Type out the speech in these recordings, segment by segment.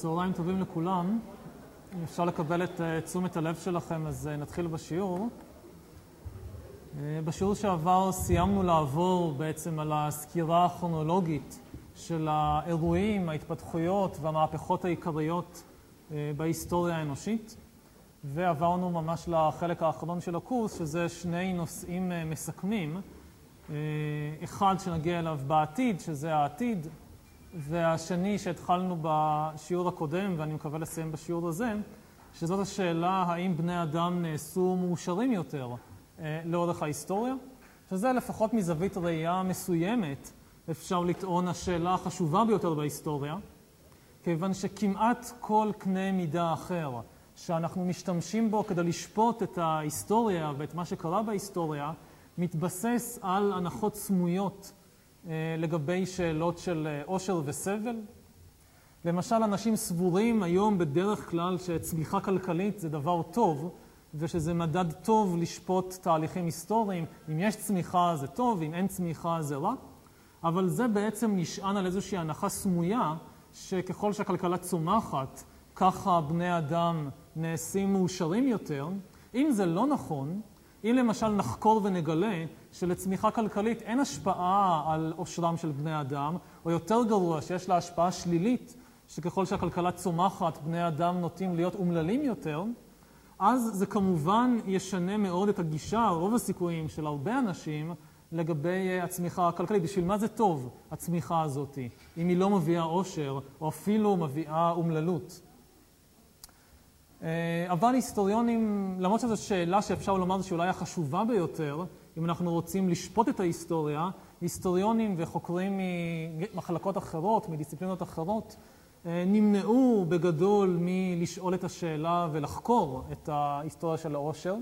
צהריים טובים לכולם. אם אפשר לקבל את uh, תשומת הלב שלכם, אז uh, נתחיל בשיעור. Uh, בשיעור שעבר סיימנו לעבור בעצם על הסקירה הכרונולוגית של האירועים, ההתפתחויות והמהפכות העיקריות בהיסטוריה האנושית, ועברנו ממש לחלק האחרון של הקורס, שזה שני נושאים מסכמים. אחד שנגיע אליו בעתיד, שזה העתיד, והשני שהתחלנו בשיעור הקודם, ואני מקווה לסיים בשיעור הזה, שזאת השאלה האם בני אדם נעשו מאושרים יותר אה, לאורך ההיסטוריה, שזה לפחות מזווית ראייה מסוימת, אפשר לטעון השאלה החשובה ביותר בהיסטוריה, כיוון שכמעט כל קנה מידה אחר שאנחנו משתמשים בו כדי לשפוט את ההיסטוריה ואת מה שקרה בהיסטוריה, מתבסס על הנחות סמויות לגבי שאלות של עושר וסבל. למשל, אנשים סבורים היום בדרך כלל שצמיחה כלכלית זה דבר טוב, ושזה מדד טוב לשפוט תהליכים היסטוריים. אם יש צמיחה זה טוב, אם אין צמיחה זה רע. אבל זה בעצם נשען על איזושהי הנחה סמויה, שככל שהכלכלה צומחת, ככה בני אדם נעשים מאושרים יותר. אם זה לא נכון, אם למשל נחקור ונגלה שלצמיחה כלכלית אין השפעה על עושרם של בני אדם, או יותר גרוע, שיש לה השפעה שלילית, שככל שהכלכלה צומחת, בני אדם נוטים להיות אומללים יותר, אז זה כמובן ישנה מאוד את הגישה, רוב הסיכויים של הרבה אנשים, לגבי הצמיחה הכלכלית. בשביל מה זה טוב, הצמיחה הזאת, אם היא לא מביאה עושר, או אפילו מביאה אומללות? אבל היסטוריונים, למרות שזו שאלה שאפשר לומר שאולי החשובה ביותר, אם אנחנו רוצים לשפוט את ההיסטוריה, היסטוריונים וחוקרים ממחלקות אחרות, מדיסציפלינות אחרות, נמנעו בגדול מלשאול את השאלה ולחקור את ההיסטוריה של העושר,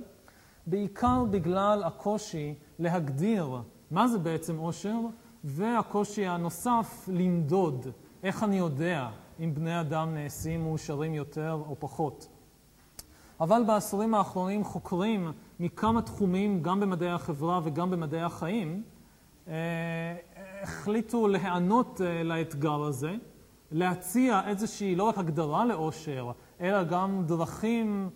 בעיקר בגלל הקושי להגדיר מה זה בעצם עושר, והקושי הנוסף למדוד איך אני יודע אם בני אדם נעשים מאושרים יותר או פחות. אבל בעשורים האחרונים חוקרים מכמה תחומים, גם במדעי החברה וגם במדעי החיים, החליטו להיענות לאתגר הזה, להציע איזושהי לא רק הגדרה לאושר, אלא גם דרכים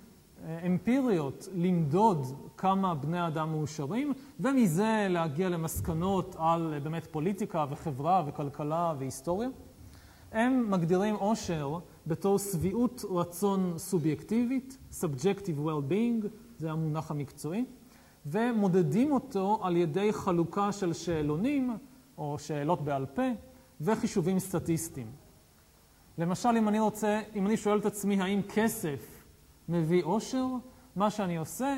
אמפיריות למדוד כמה בני אדם מאושרים, ומזה להגיע למסקנות על באמת פוליטיקה וחברה וכלכלה והיסטוריה. הם מגדירים אושר בתור שביעות רצון סובייקטיבית, Subjective Well-being, זה המונח המקצועי, ומודדים אותו על ידי חלוקה של שאלונים, או שאלות בעל פה, וחישובים סטטיסטיים. למשל, אם אני רוצה, אם אני שואל את עצמי האם כסף מביא עושר, מה שאני עושה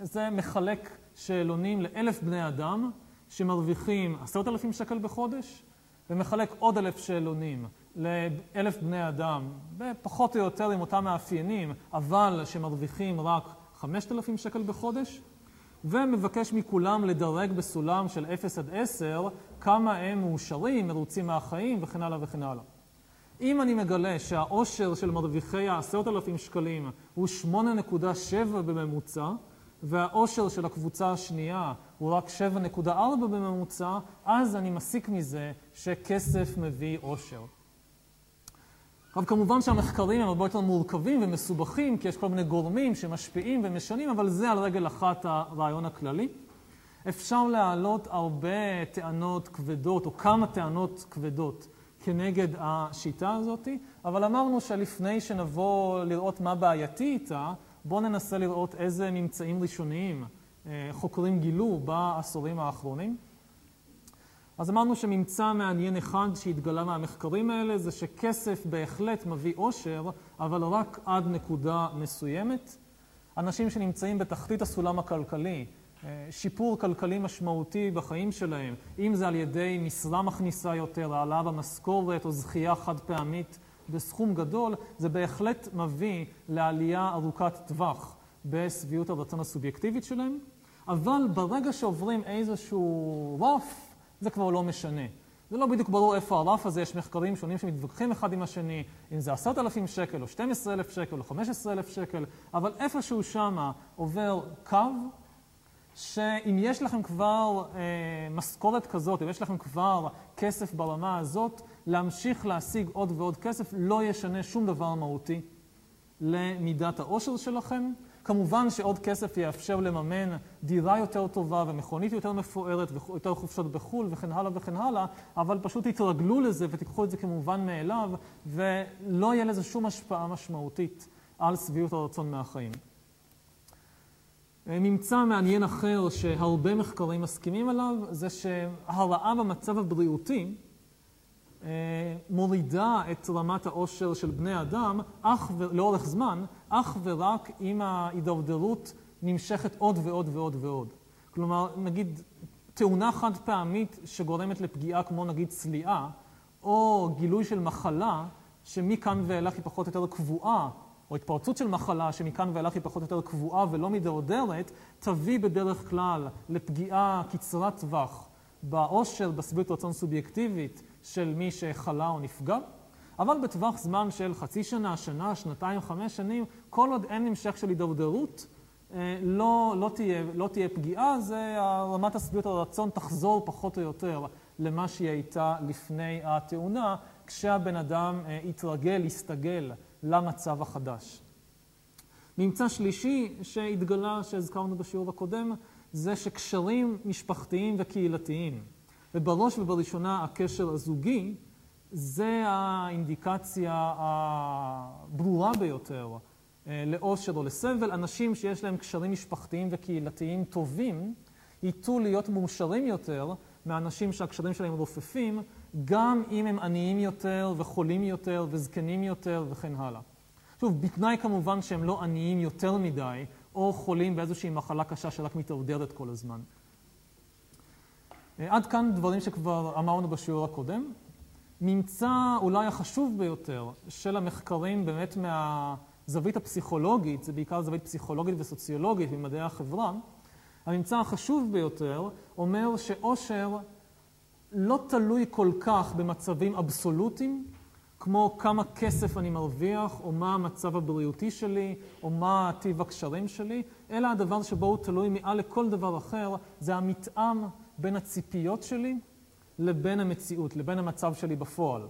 זה מחלק שאלונים לאלף בני אדם שמרוויחים עשרת אלפים שקל בחודש, ומחלק עוד אלף שאלונים לאלף בני אדם, פחות או יותר עם אותם מאפיינים, אבל שמרוויחים רק חמשת אלפים שקל בחודש, ומבקש מכולם לדרג בסולם של 0 עד 10 כמה הם מאושרים, מרוצים מהחיים וכן הלאה וכן הלאה. אם אני מגלה שהעושר של מרוויחי העשרת אלפים שקלים הוא 8.7 בממוצע, והעושר של הקבוצה השנייה הוא רק 7.4 בממוצע, אז אני מסיק מזה שכסף מביא עושר. עכשיו כמובן שהמחקרים הם הרבה יותר מורכבים ומסובכים, כי יש כל מיני גורמים שמשפיעים ומשנים, אבל זה על רגל אחת הרעיון הכללי. אפשר להעלות הרבה טענות כבדות, או כמה טענות כבדות, כנגד השיטה הזאת, אבל אמרנו שלפני שנבוא לראות מה בעייתי איתה, בואו ננסה לראות איזה ממצאים ראשוניים חוקרים גילו בעשורים האחרונים. אז אמרנו שממצא מעניין אחד שהתגלה מהמחקרים האלה זה שכסף בהחלט מביא עושר, אבל רק עד נקודה מסוימת. אנשים שנמצאים בתחתית הסולם הכלכלי, שיפור כלכלי משמעותי בחיים שלהם, אם זה על ידי משרה מכניסה יותר, העלאה במשכורת או זכייה חד פעמית בסכום גדול, זה בהחלט מביא לעלייה ארוכת טווח בשביעות הרצון הסובייקטיבית שלהם. אבל ברגע שעוברים איזשהו רף, זה כבר לא משנה. זה לא בדיוק ברור איפה הרף הזה, יש מחקרים שונים שמתווכחים אחד עם השני, אם זה עשרת אלפים שקל או 12 אלף שקל או 15 אלף שקל, אבל איפשהו שמה עובר קו, שאם יש לכם כבר אה, משכורת כזאת, אם יש לכם כבר כסף ברמה הזאת, להמשיך להשיג עוד ועוד כסף לא ישנה שום דבר מהותי למידת העושר שלכם. כמובן שעוד כסף יאפשר לממן דירה יותר טובה ומכונית יותר מפוארת ויותר חופשות בחו"ל וכן הלאה וכן הלאה, אבל פשוט תתרגלו לזה ותיקחו את זה כמובן מאליו ולא יהיה לזה שום השפעה משמעותית על שביעות הרצון מהחיים. ממצא מעניין אחר שהרבה מחקרים מסכימים עליו זה שהרעה במצב הבריאותי אה, מורידה את רמת העושר של בני אדם אך. לאורך זמן, אך ורק אם ההידרדרות נמשכת עוד ועוד ועוד ועוד. כלומר, נגיד תאונה חד פעמית שגורמת לפגיעה כמו נגיד צליעה, או גילוי של מחלה שמכאן ואילך היא פחות או יותר קבועה, או התפרצות של מחלה שמכאן ואילך היא פחות או יותר קבועה ולא מידרדרת, תביא בדרך כלל לפגיעה קצרת טווח בעושר, בשביעות רצון סובייקטיבית של מי שחלה או נפגע. אבל בטווח זמן של חצי שנה, שנה, שנתיים, חמש שנים, כל עוד אין המשך של הידרדרות, אה, לא, לא, תהיה, לא תהיה פגיעה, זה רמת השביעות הרצון תחזור פחות או יותר למה שהיא הייתה לפני התאונה, כשהבן אדם אה, יתרגל, יסתגל למצב החדש. ממצא שלישי שהתגלה, שהזכרנו בשיעור הקודם, זה שקשרים משפחתיים וקהילתיים, ובראש ובראשונה הקשר הזוגי, זה האינדיקציה הברורה ביותר אה, לאושר או לסבל. אנשים שיש להם קשרים משפחתיים וקהילתיים טובים, ייטו להיות מאושרים יותר מאנשים שהקשרים שלהם רופפים, גם אם הם עניים יותר וחולים יותר וזקנים יותר וכן הלאה. שוב, בתנאי כמובן שהם לא עניים יותר מדי, או חולים באיזושהי מחלה קשה שרק מתעודדת כל הזמן. אה, עד כאן דברים שכבר אמרנו בשיעור הקודם. ממצא אולי החשוב ביותר של המחקרים באמת מהזווית הפסיכולוגית, זה בעיקר זווית פסיכולוגית וסוציולוגית ממדעי החברה, הממצא החשוב ביותר אומר שאושר לא תלוי כל כך במצבים אבסולוטיים, כמו כמה כסף אני מרוויח, או מה המצב הבריאותי שלי, או מה טיב הקשרים שלי, אלא הדבר שבו הוא תלוי מעל לכל דבר אחר, זה המתאם בין הציפיות שלי לבין המציאות, לבין המצב שלי בפועל.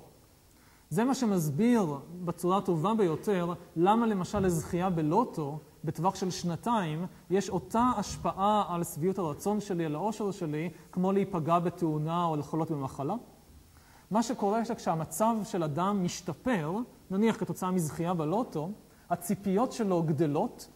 זה מה שמסביר בצורה הטובה ביותר למה למשל לזכייה בלוטו בטווח של שנתיים יש אותה השפעה על שביעות הרצון שלי, על האושר שלי, כמו להיפגע בתאונה או לחולות במחלה. מה שקורה שכשהמצב של אדם משתפר, נניח כתוצאה מזכייה בלוטו, הציפיות שלו גדלות,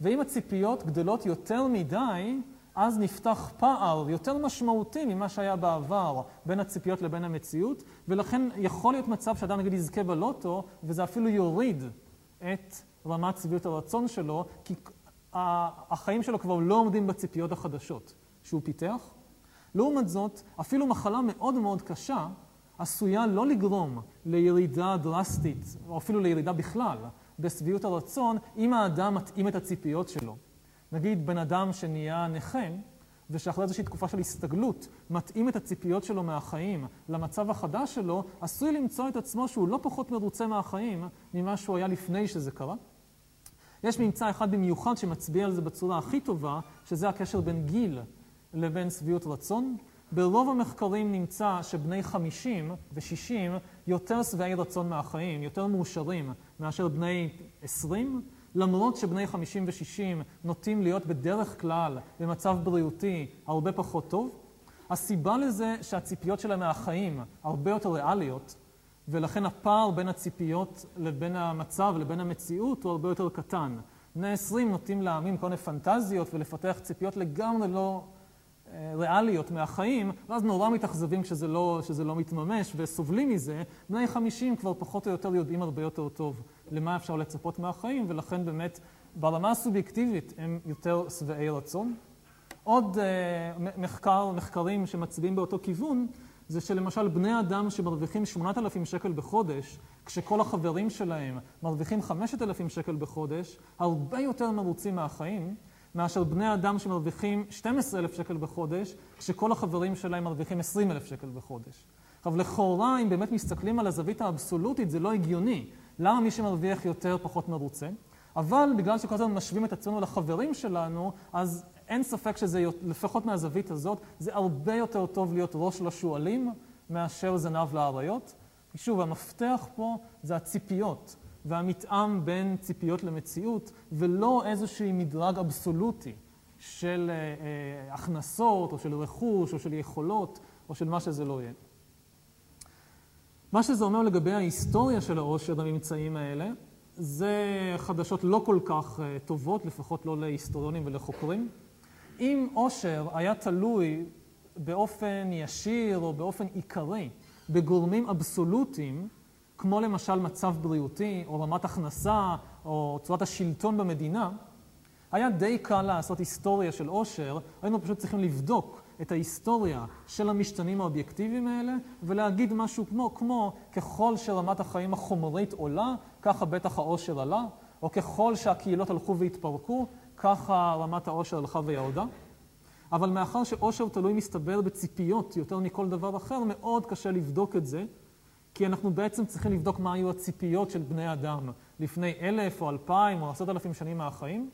ואם הציפיות גדלות יותר מדי, אז נפתח פער יותר משמעותי ממה שהיה בעבר בין הציפיות לבין המציאות, ולכן יכול להיות מצב שאדם נגיד יזכה בלוטו, וזה אפילו יוריד את רמת שביעות הרצון שלו, כי החיים שלו כבר לא עומדים בציפיות החדשות שהוא פיתח. לעומת זאת, אפילו מחלה מאוד מאוד קשה עשויה לא לגרום לירידה דרסטית, או אפילו לירידה בכלל, בשביעות הרצון, אם האדם מתאים את הציפיות שלו. נגיד בן אדם שנהיה נכה, ושאחרי איזושהי תקופה של הסתגלות מתאים את הציפיות שלו מהחיים למצב החדש שלו, עשוי למצוא את עצמו שהוא לא פחות מרוצה מהחיים ממה שהוא היה לפני שזה קרה. יש ממצא אחד במיוחד שמצביע על זה בצורה הכי טובה, שזה הקשר בין גיל לבין שביעות רצון. ברוב המחקרים נמצא שבני 50 ו-60 יותר שבעי רצון מהחיים, יותר מאושרים מאשר בני 20, למרות שבני 50 ו-60 נוטים להיות בדרך כלל במצב בריאותי הרבה פחות טוב. הסיבה לזה שהציפיות שלהם מהחיים הרבה יותר ריאליות, ולכן הפער בין הציפיות לבין המצב לבין המציאות הוא הרבה יותר קטן. בני 20 נוטים להאמין כל מיני פנטזיות ולפתח ציפיות לגמרי לא ריאליות מהחיים, ואז נורא מתאכזבים כשזה לא, כשזה לא מתממש וסובלים מזה. בני 50 כבר פחות או יותר יודעים הרבה יותר טוב למה אפשר לצפות מהחיים, ולכן באמת ברמה הסובייקטיבית הם יותר שבעי רצון. עוד uh, מחקר, מחקרים שמצביעים באותו כיוון, זה שלמשל בני אדם שמרוויחים 8,000 שקל בחודש, כשכל החברים שלהם מרוויחים 5,000 שקל בחודש, הרבה יותר מרוצים מהחיים, מאשר בני אדם שמרוויחים 12,000 שקל בחודש, כשכל החברים שלהם מרוויחים 20,000 שקל בחודש. עכשיו, לכאורה, אם באמת מסתכלים על הזווית האבסולוטית, זה לא הגיוני. למה מי שמרוויח יותר פחות מרוצה? אבל בגלל שכל הזמן משווים את עצמנו לחברים שלנו, אז אין ספק שזה, לפחות מהזווית הזאת, זה הרבה יותר טוב להיות ראש לשועלים מאשר זנב לאריות. שוב, המפתח פה זה הציפיות והמתאם בין ציפיות למציאות, ולא איזשהו מדרג אבסולוטי של אה, אה, הכנסות, או של רכוש, או של יכולות, או של מה שזה לא יהיה. מה שזה אומר לגבי ההיסטוריה של העושר בממצאים האלה, זה חדשות לא כל כך אה, טובות, לפחות לא להיסטוריונים ולחוקרים. אם עושר היה תלוי באופן ישיר או באופן עיקרי בגורמים אבסולוטיים, כמו למשל מצב בריאותי, או רמת הכנסה, או צורת השלטון במדינה, היה די קל לעשות היסטוריה של עושר, היינו פשוט צריכים לבדוק את ההיסטוריה של המשתנים האובייקטיביים האלה, ולהגיד משהו כמו, כמו ככל שרמת החיים החומרית עולה, ככה בטח העושר עלה, או ככל שהקהילות הלכו והתפרקו, ככה רמת העושר הלכה וירדה. אבל מאחר שעושר תלוי מסתבר בציפיות יותר מכל דבר אחר, מאוד קשה לבדוק את זה, כי אנחנו בעצם צריכים לבדוק מה היו הציפיות של בני אדם לפני אלף או אלפיים או עשרת אלפים שנים מהחיים,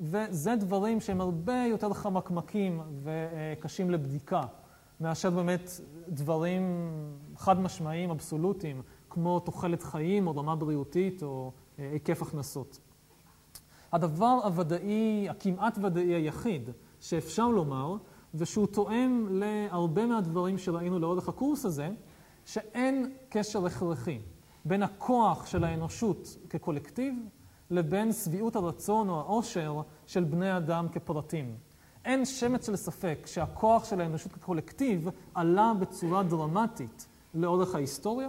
וזה דברים שהם הרבה יותר חמקמקים וקשים לבדיקה, מאשר באמת דברים חד משמעיים, אבסולוטיים, כמו תוחלת חיים או רמה בריאותית או אה, היקף הכנסות. הדבר הוודאי, הכמעט ודאי היחיד שאפשר לומר, ושהוא תואם להרבה מהדברים שראינו לאורך הקורס הזה, שאין קשר הכרחי בין הכוח של האנושות כקולקטיב לבין שביעות הרצון או העושר של בני אדם כפרטים. אין שמץ של ספק שהכוח של האנושות כקולקטיב עלה בצורה דרמטית לאורך ההיסטוריה,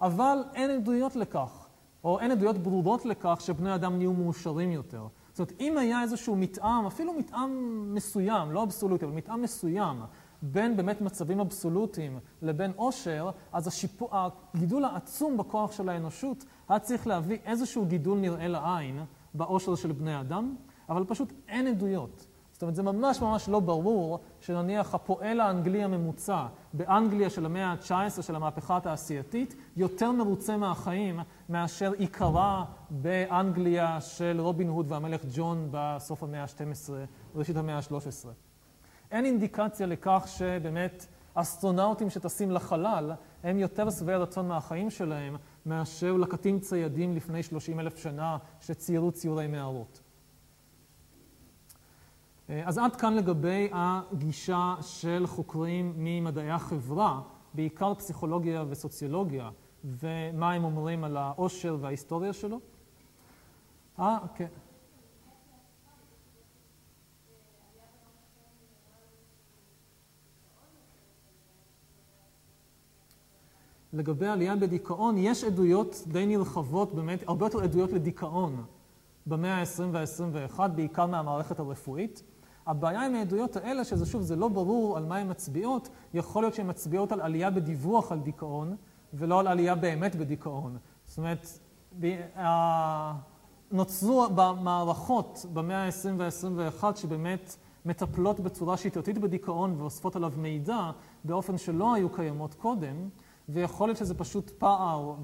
אבל אין עדויות לכך, או אין עדויות ברורות לכך שבני אדם נהיו מאושרים יותר. זאת אומרת, אם היה איזשהו מתאם, אפילו מתאם מסוים, לא אבסולוטי, אבל מתאם מסוים, בין באמת מצבים אבסולוטיים לבין עושר, אז השיפור, הגידול העצום בכוח של האנושות היה צריך להביא איזשהו גידול נראה לעין בעושר של בני אדם, אבל פשוט אין עדויות. זאת אומרת, זה ממש ממש לא ברור שנניח הפועל האנגלי הממוצע באנגליה של המאה ה-19 של המהפכה התעשייתית יותר מרוצה מהחיים מאשר עיקרה באנגליה של רובין הוד והמלך ג'ון בסוף המאה ה-12, ראשית המאה ה-13. אין אינדיקציה לכך שבאמת אסטרונאוטים שטסים לחלל הם יותר שבעי רצון מהחיים שלהם מאשר לקטים ציידים לפני 30 אלף שנה שציירו ציורי מערות. אז עד כאן לגבי הגישה של חוקרים ממדעי החברה, בעיקר פסיכולוגיה וסוציולוגיה, ומה הם אומרים על העושר וההיסטוריה שלו. אה, כן. לגבי עלייה בדיכאון, יש עדויות די נרחבות, באמת, הרבה יותר עדויות לדיכאון במאה ה-20 וה-21, בעיקר מהמערכת הרפואית. הבעיה עם העדויות האלה, שזה שוב, זה לא ברור על מה הן מצביעות, יכול להיות שהן מצביעות על עלייה בדיווח על דיכאון, ולא על עלייה באמת בדיכאון. זאת אומרת, נוצרו במערכות במאה ה-20 וה-21 שבאמת מטפלות בצורה שיטתית בדיכאון ואוספות עליו מידע באופן שלא היו קיימות קודם, ויכול להיות שזה פשוט פער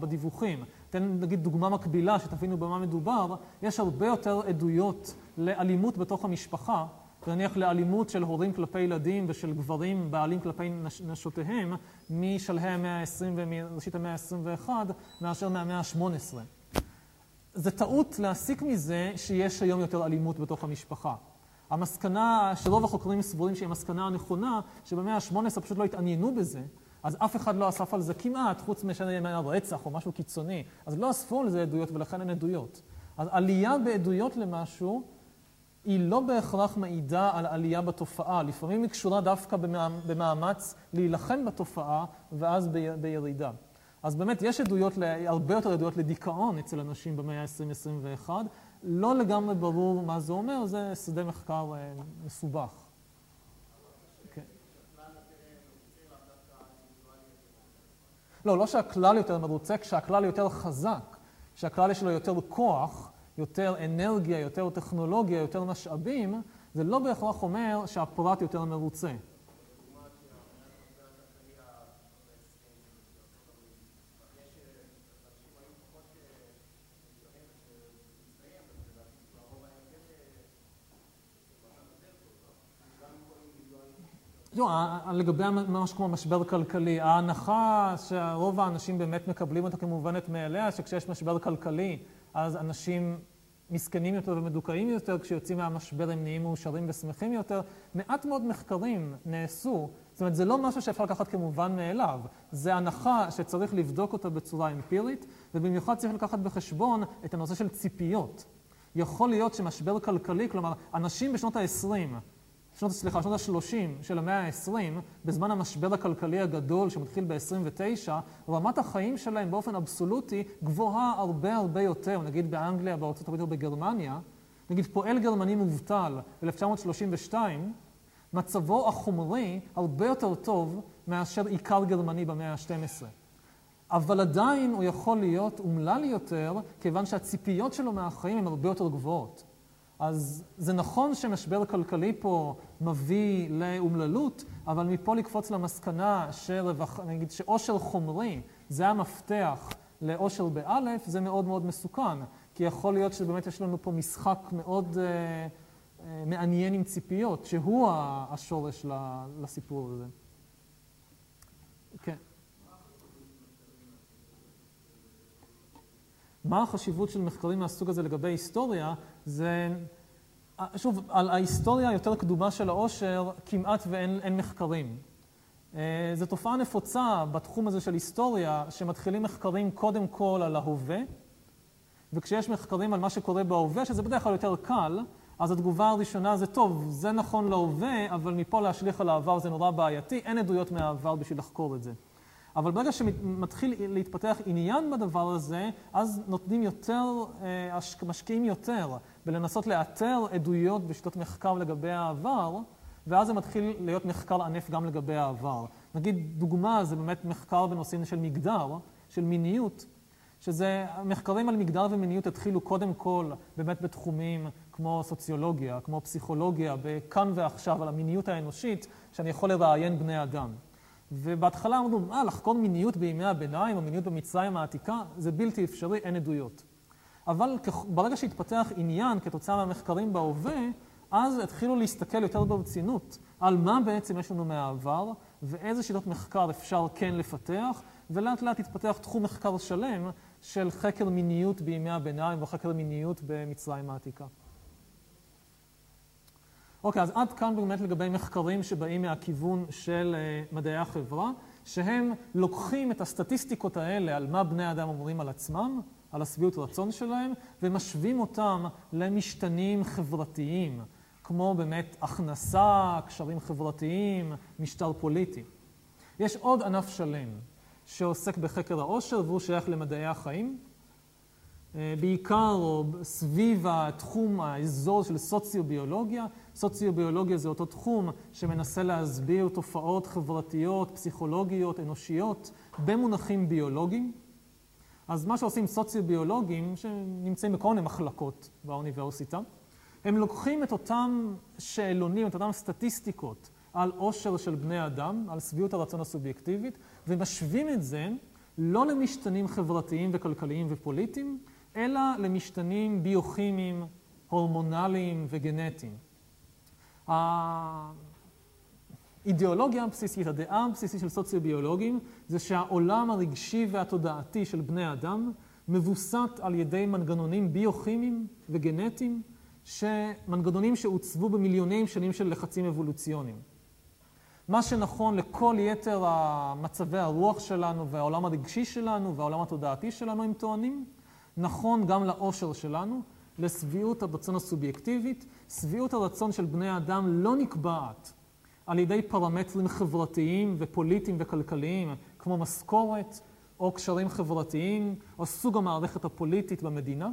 בדיווחים. אתן נגיד דוגמה מקבילה, שתבינו במה מדובר, יש הרבה יותר עדויות לאלימות בתוך המשפחה, נניח לאלימות של הורים כלפי ילדים ושל גברים בעלים כלפי נש, נשותיהם, משלהי המאה ה-20 ומראשית המאה ה-21, מאשר מהמאה ה-18. זה טעות להסיק מזה שיש היום יותר אלימות בתוך המשפחה. המסקנה שרוב החוקרים סבורים שהיא המסקנה הנכונה, שבמאה ה-18 פשוט לא התעניינו בזה, אז אף אחד לא אסף על זה כמעט, חוץ משנה אם היה רצח או משהו קיצוני. אז לא אספו על זה עדויות ולכן אין עדויות. אז עלייה בעדויות למשהו היא לא בהכרח מעידה על עלייה בתופעה. לפעמים היא קשורה דווקא במאמץ להילחם בתופעה ואז בירידה. אז באמת יש עדויות, הרבה יותר עדויות לדיכאון אצל אנשים במאה ה-20-21. לא לגמרי ברור מה זה אומר, זה שדה מחקר אה, מסובך. לא, לא שהכלל יותר מרוצה, כשהכלל יותר חזק, כשהכלל יש לו יותר כוח, יותר אנרגיה, יותר טכנולוגיה, יותר משאבים, זה לא בהכרח אומר שהפרט יותר מרוצה. לא, לגבי ממש כמו משבר כלכלי, ההנחה שרוב האנשים באמת מקבלים אותה כמובנת מאליה, שכשיש משבר כלכלי, אז אנשים מסכנים יותר ומדוכאים יותר, כשיוצאים מהמשבר הם נהיים מאושרים ושמחים יותר. מעט מאוד מחקרים נעשו, זאת אומרת, זה לא משהו שאפשר לקחת כמובן מאליו, זה הנחה שצריך לבדוק אותה בצורה אמפירית, ובמיוחד צריך לקחת בחשבון את הנושא של ציפיות. יכול להיות שמשבר כלכלי, כלומר, אנשים בשנות ה-20, שנות, סליחה, שנות ה-30 של המאה ה-20, בזמן המשבר הכלכלי הגדול שמתחיל ב-29, רמת החיים שלהם באופן אבסולוטי גבוהה הרבה הרבה יותר, נגיד באנגליה, בארצות הברית או בגרמניה, נגיד פועל גרמני מובטל ב-1932, מצבו החומרי הרבה יותר טוב מאשר עיקר גרמני במאה ה-12. אבל עדיין הוא יכול להיות אומלל יותר, כיוון שהציפיות שלו מהחיים הן הרבה יותר גבוהות. אז זה נכון שמשבר כלכלי פה מביא לאומללות, אבל מפה לקפוץ למסקנה שרווח, נגיד שעושר חומרי זה המפתח לעושר באלף, זה מאוד מאוד מסוכן. כי יכול להיות שבאמת יש לנו פה משחק מאוד אה, אה, מעניין עם ציפיות, שהוא השורש לסיפור הזה. כן. מה החשיבות של מחקרים מהסוג הזה לגבי היסטוריה? זה, שוב, על ההיסטוריה היותר קדומה של העושר כמעט ואין מחקרים. אה, זו תופעה נפוצה בתחום הזה של היסטוריה, שמתחילים מחקרים קודם כל על ההווה, וכשיש מחקרים על מה שקורה בהווה, שזה בדרך כלל יותר קל, אז התגובה הראשונה זה, טוב, זה נכון להווה, אבל מפה להשליך על העבר זה נורא בעייתי, אין עדויות מהעבר בשביל לחקור את זה. אבל ברגע שמתחיל להתפתח עניין בדבר הזה, אז נותנים יותר, אה, משקיעים יותר בלנסות לאתר עדויות בשיטות מחקר לגבי העבר, ואז זה מתחיל להיות מחקר ענף גם לגבי העבר. נגיד, דוגמה זה באמת מחקר בנושאים של מגדר, של מיניות, שזה, מחקרים על מגדר ומיניות התחילו קודם כל באמת בתחומים כמו סוציולוגיה, כמו פסיכולוגיה, בכאן ועכשיו על המיניות האנושית, שאני יכול לראיין בני אדם. ובהתחלה אמרנו, מה, לחקור מיניות בימי הביניים או מיניות במצרים העתיקה, זה בלתי אפשרי, אין עדויות. אבל ברגע שהתפתח עניין כתוצאה מהמחקרים בהווה, אז התחילו להסתכל יותר ברצינות על מה בעצם יש לנו מהעבר, ואיזה שיטות מחקר אפשר כן לפתח, ולאט לאט התפתח תחום מחקר שלם של חקר מיניות בימי הביניים וחקר מיניות במצרים העתיקה. אוקיי, אז עד כאן באמת לגבי מחקרים שבאים מהכיוון של uh, מדעי החברה, שהם לוקחים את הסטטיסטיקות האלה על מה בני אדם אומרים על עצמם, על השביעות רצון שלהם, ומשווים אותם למשתנים חברתיים, כמו באמת הכנסה, קשרים חברתיים, משטר פוליטי. יש עוד ענף שלם שעוסק בחקר העושר, והוא שייך למדעי החיים. אה, בעיקר סביב התחום, האזור של סוציו-ביולוגיה. סוציו-ביולוגיה זה אותו תחום שמנסה להסביר תופעות חברתיות, פסיכולוגיות, אנושיות, במונחים ביולוגיים. אז מה שעושים סוציו-ביולוגים, שנמצאים בכל מיני מחלקות באוניברסיטה, הם לוקחים את אותם שאלונים, את אותן סטטיסטיקות על עושר של בני אדם, על שביעות הרצון הסובייקטיבית, ומשווים את זה לא למשתנים חברתיים וכלכליים ופוליטיים, אלא למשתנים ביוכימיים, הורמונליים וגנטיים. האידיאולוגיה הבסיסית, הדעה הבסיסית של סוציו-ביולוגים, זה שהעולם הרגשי והתודעתי של בני אדם מבוסת על ידי מנגנונים ביוכימיים וגנטיים, מנגנונים שעוצבו במיליוני שנים של לחצים אבולוציוניים. מה שנכון לכל יתר מצבי הרוח שלנו והעולם הרגשי שלנו והעולם התודעתי שלנו, הם טוענים, נכון גם לאושר שלנו, לשביעות הרצון הסובייקטיבית. שביעות הרצון של בני האדם לא נקבעת על ידי פרמטרים חברתיים ופוליטיים וכלכליים, כמו משכורת או קשרים חברתיים, או סוג המערכת הפוליטית במדינה.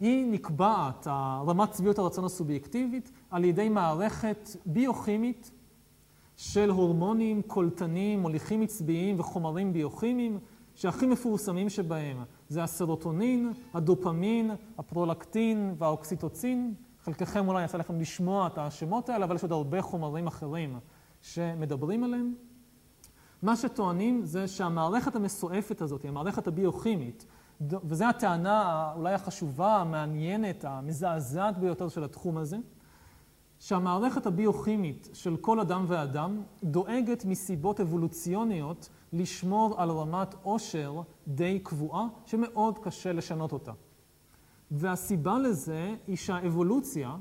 היא נקבעת, רמת שביעות הרצון הסובייקטיבית, על ידי מערכת ביוכימית של הורמונים, קולטנים, מוליכים עצביים וחומרים ביוכימיים, שהכי מפורסמים שבהם זה הסרוטונין, הדופמין, הפרולקטין והאוקסיטוצין. חלקכם אולי יצא לכם לשמוע את השמות האלה, אבל יש עוד הרבה חומרים אחרים שמדברים עליהם. מה שטוענים זה שהמערכת המסועפת הזאת, המערכת הביוכימית, וזו הטענה אולי החשובה, המעניינת, המזעזעת ביותר של התחום הזה, שהמערכת הביוכימית של כל אדם ואדם דואגת מסיבות אבולוציוניות לשמור על רמת עושר די קבועה, שמאוד קשה לשנות אותה. והסיבה לזה היא שהאבולוציה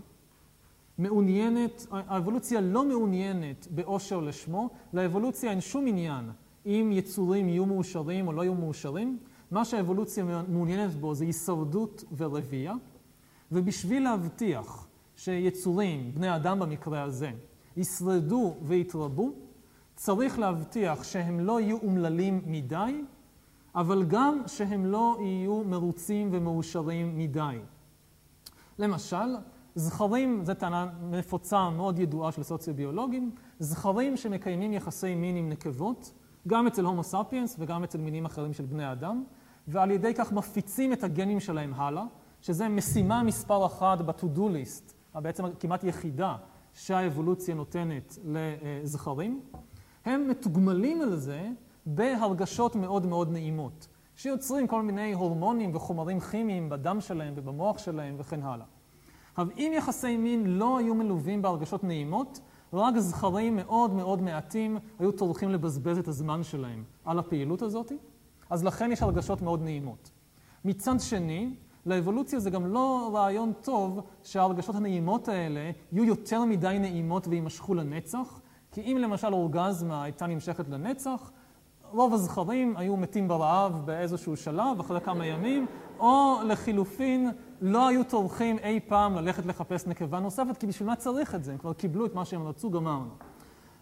מעוניינת, האבולוציה לא מעוניינת בעושר לשמו, לאבולוציה אין שום עניין אם יצורים יהיו מאושרים או לא יהיו מאושרים. מה שהאבולוציה מעוניינת בו זה הישרדות ורבייה, ובשביל להבטיח שיצורים, בני אדם במקרה הזה, ישרדו ויתרבו, צריך להבטיח שהם לא יהיו אומללים מדי, אבל גם שהם לא יהיו מרוצים ומאושרים מדי. למשל, זכרים, זו טענה נפוצה מאוד ידועה של סוציו-ביולוגים, זכרים שמקיימים יחסי מין עם נקבות, גם אצל הומו ספיאנס וגם אצל מינים אחרים של בני אדם, ועל ידי כך מפיצים את הגנים שלהם הלאה, שזה משימה מספר אחת ב-to-do list, בעצם כמעט יחידה שהאבולוציה נותנת לזכרים. הם מתוגמלים על זה בהרגשות מאוד מאוד נעימות, שיוצרים כל מיני הורמונים וחומרים כימיים בדם שלהם ובמוח שלהם וכן הלאה. עכשיו, אם יחסי מין לא היו מלווים בהרגשות נעימות, רק זכרים מאוד מאוד מעטים היו טורחים לבזבז את הזמן שלהם על הפעילות הזאת, אז לכן יש הרגשות מאוד נעימות. מצד שני, לאבולוציה זה גם לא רעיון טוב שההרגשות הנעימות האלה יהיו יותר מדי נעימות ויימשכו לנצח, כי אם למשל אורגזמה הייתה נמשכת לנצח, רוב הזכרים היו מתים ברעב באיזשהו שלב, אחרי כמה ימים, או לחילופין, לא היו טורחים אי פעם ללכת לחפש נקבה נוספת, כי בשביל מה צריך את זה? הם כבר קיבלו את מה שהם רצו, גמרנו.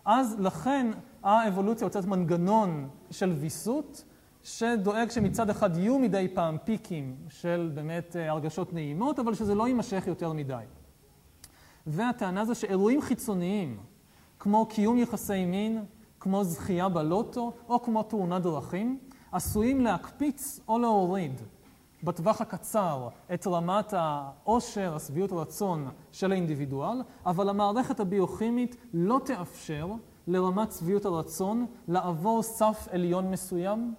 אז לכן האבולוציה יוצאת מנגנון של ויסות, שדואג שמצד אחד יהיו מדי פעם פיקים של באמת אה, הרגשות נעימות, אבל שזה לא יימשך יותר מדי. והטענה זה שאירועים חיצוניים, כמו קיום יחסי מין, כמו זכייה בלוטו, או כמו תאונת דרכים, עשויים להקפיץ או להוריד בטווח הקצר את רמת העושר, השביעות הרצון של האינדיבידואל, אבל המערכת הביוכימית לא תאפשר לרמת שביעות הרצון לעבור סף עליון מסוים,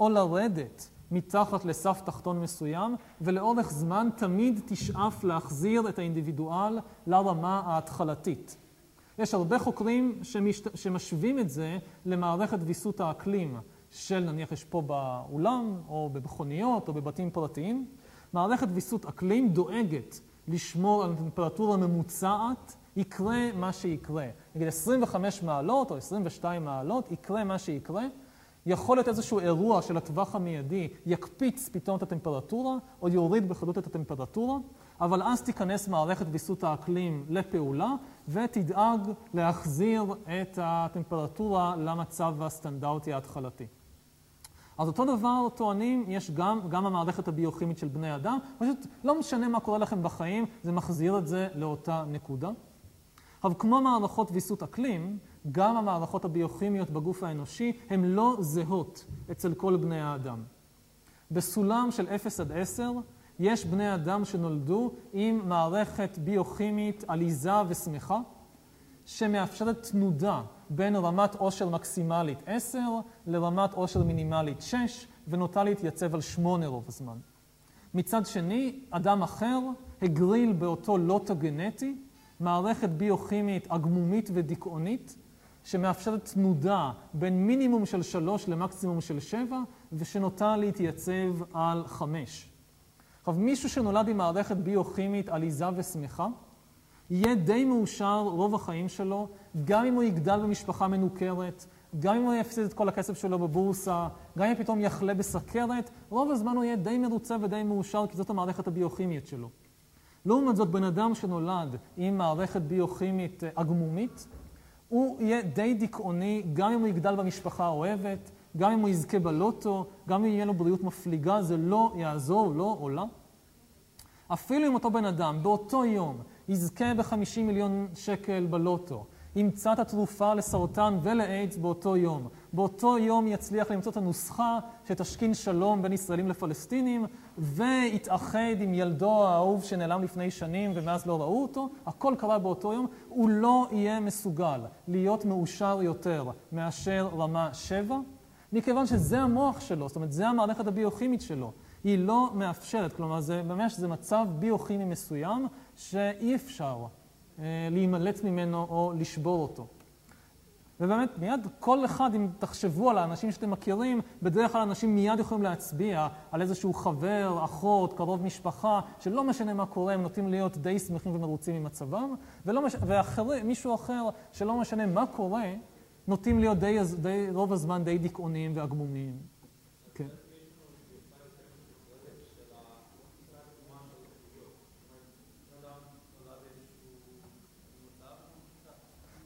או לרדת מתחת לסף תחתון מסוים, ולאורך זמן תמיד תשאף להחזיר את האינדיבידואל לרמה ההתחלתית. יש הרבה חוקרים שמשת... שמשווים את זה למערכת ויסות האקלים של נניח יש פה באולם, או במכוניות, או בבתים פרטיים. מערכת ויסות אקלים דואגת לשמור על טמפרטורה ממוצעת, יקרה מה שיקרה. נגיד 25 מעלות או 22 מעלות, יקרה מה שיקרה. יכול להיות איזשהו אירוע של הטווח המיידי יקפיץ פתאום את הטמפרטורה, או יוריד בחדות את הטמפרטורה, אבל אז תיכנס מערכת ויסות האקלים לפעולה, ותדאג להחזיר את הטמפרטורה למצב הסטנדרטי ההתחלתי. אז אותו דבר טוענים, יש גם, גם המערכת הביוכימית של בני אדם, פשוט לא משנה מה קורה לכם בחיים, זה מחזיר את זה לאותה נקודה. אבל כמו מערכות ויסות אקלים, גם המערכות הביוכימיות בגוף האנושי הן לא זהות אצל כל בני האדם. בסולם של 0 עד 10 יש בני אדם שנולדו עם מערכת ביוכימית עליזה ושמחה, שמאפשרת תנודה בין רמת עושר מקסימלית 10 לרמת עושר מינימלית 6, ונוטה להתייצב על 8 רוב הזמן. מצד שני, אדם אחר הגריל באותו לוטו גנטי מערכת ביוכימית עגמומית ודיכאונית, שמאפשרת תנודה בין מינימום של 3 למקסימום של 7, ושנוטה להתייצב על 5. עכשיו, מישהו שנולד עם מערכת ביוכימית עליזה ושמחה, יהיה די מאושר רוב החיים שלו, גם אם הוא יגדל במשפחה מנוכרת, גם אם הוא יפסיד את כל הכסף שלו בבורסה, גם אם פתאום יחלה בסכרת, רוב הזמן הוא יהיה די מרוצה ודי מאושר, כי זאת המערכת הביוכימית שלו. לעומת זאת, בן אדם שנולד עם מערכת ביוכימית עגמומית, הוא יהיה די דיכאוני, גם אם הוא יגדל במשפחה האוהבת, גם אם הוא יזכה בלוטו, גם אם יהיה לו בריאות מפליגה, זה לא יעזור לו או לה. אפילו אם אותו בן אדם באותו יום יזכה ב-50 מיליון שקל בלוטו, ימצא את התרופה לסרטן ולאיידס באותו יום. באותו יום יצליח למצוא את הנוסחה שתשכין שלום בין ישראלים לפלסטינים, ויתאחד עם ילדו האהוב שנעלם לפני שנים ומאז לא ראו אותו, הכל קרה באותו יום, הוא לא יהיה מסוגל להיות מאושר יותר מאשר רמה 7, מכיוון שזה המוח שלו, זאת אומרת, זה המערכת הביוכימית שלו. היא לא מאפשרת, כלומר, זה ממש, זה מצב ביוכימי מסוים שאי אפשר להימלט ממנו או לשבור אותו. ובאמת, מיד כל אחד, אם תחשבו על האנשים שאתם מכירים, בדרך כלל אנשים מיד יכולים להצביע על איזשהו חבר, אחות, קרוב משפחה, שלא משנה מה קורה, הם נוטים להיות די שמחים ומרוצים ממצבם, מש... ומישהו אחר, שלא משנה מה קורה, נוטים להיות די, די, רוב הזמן די דיכאוניים ועגמומיים. כן.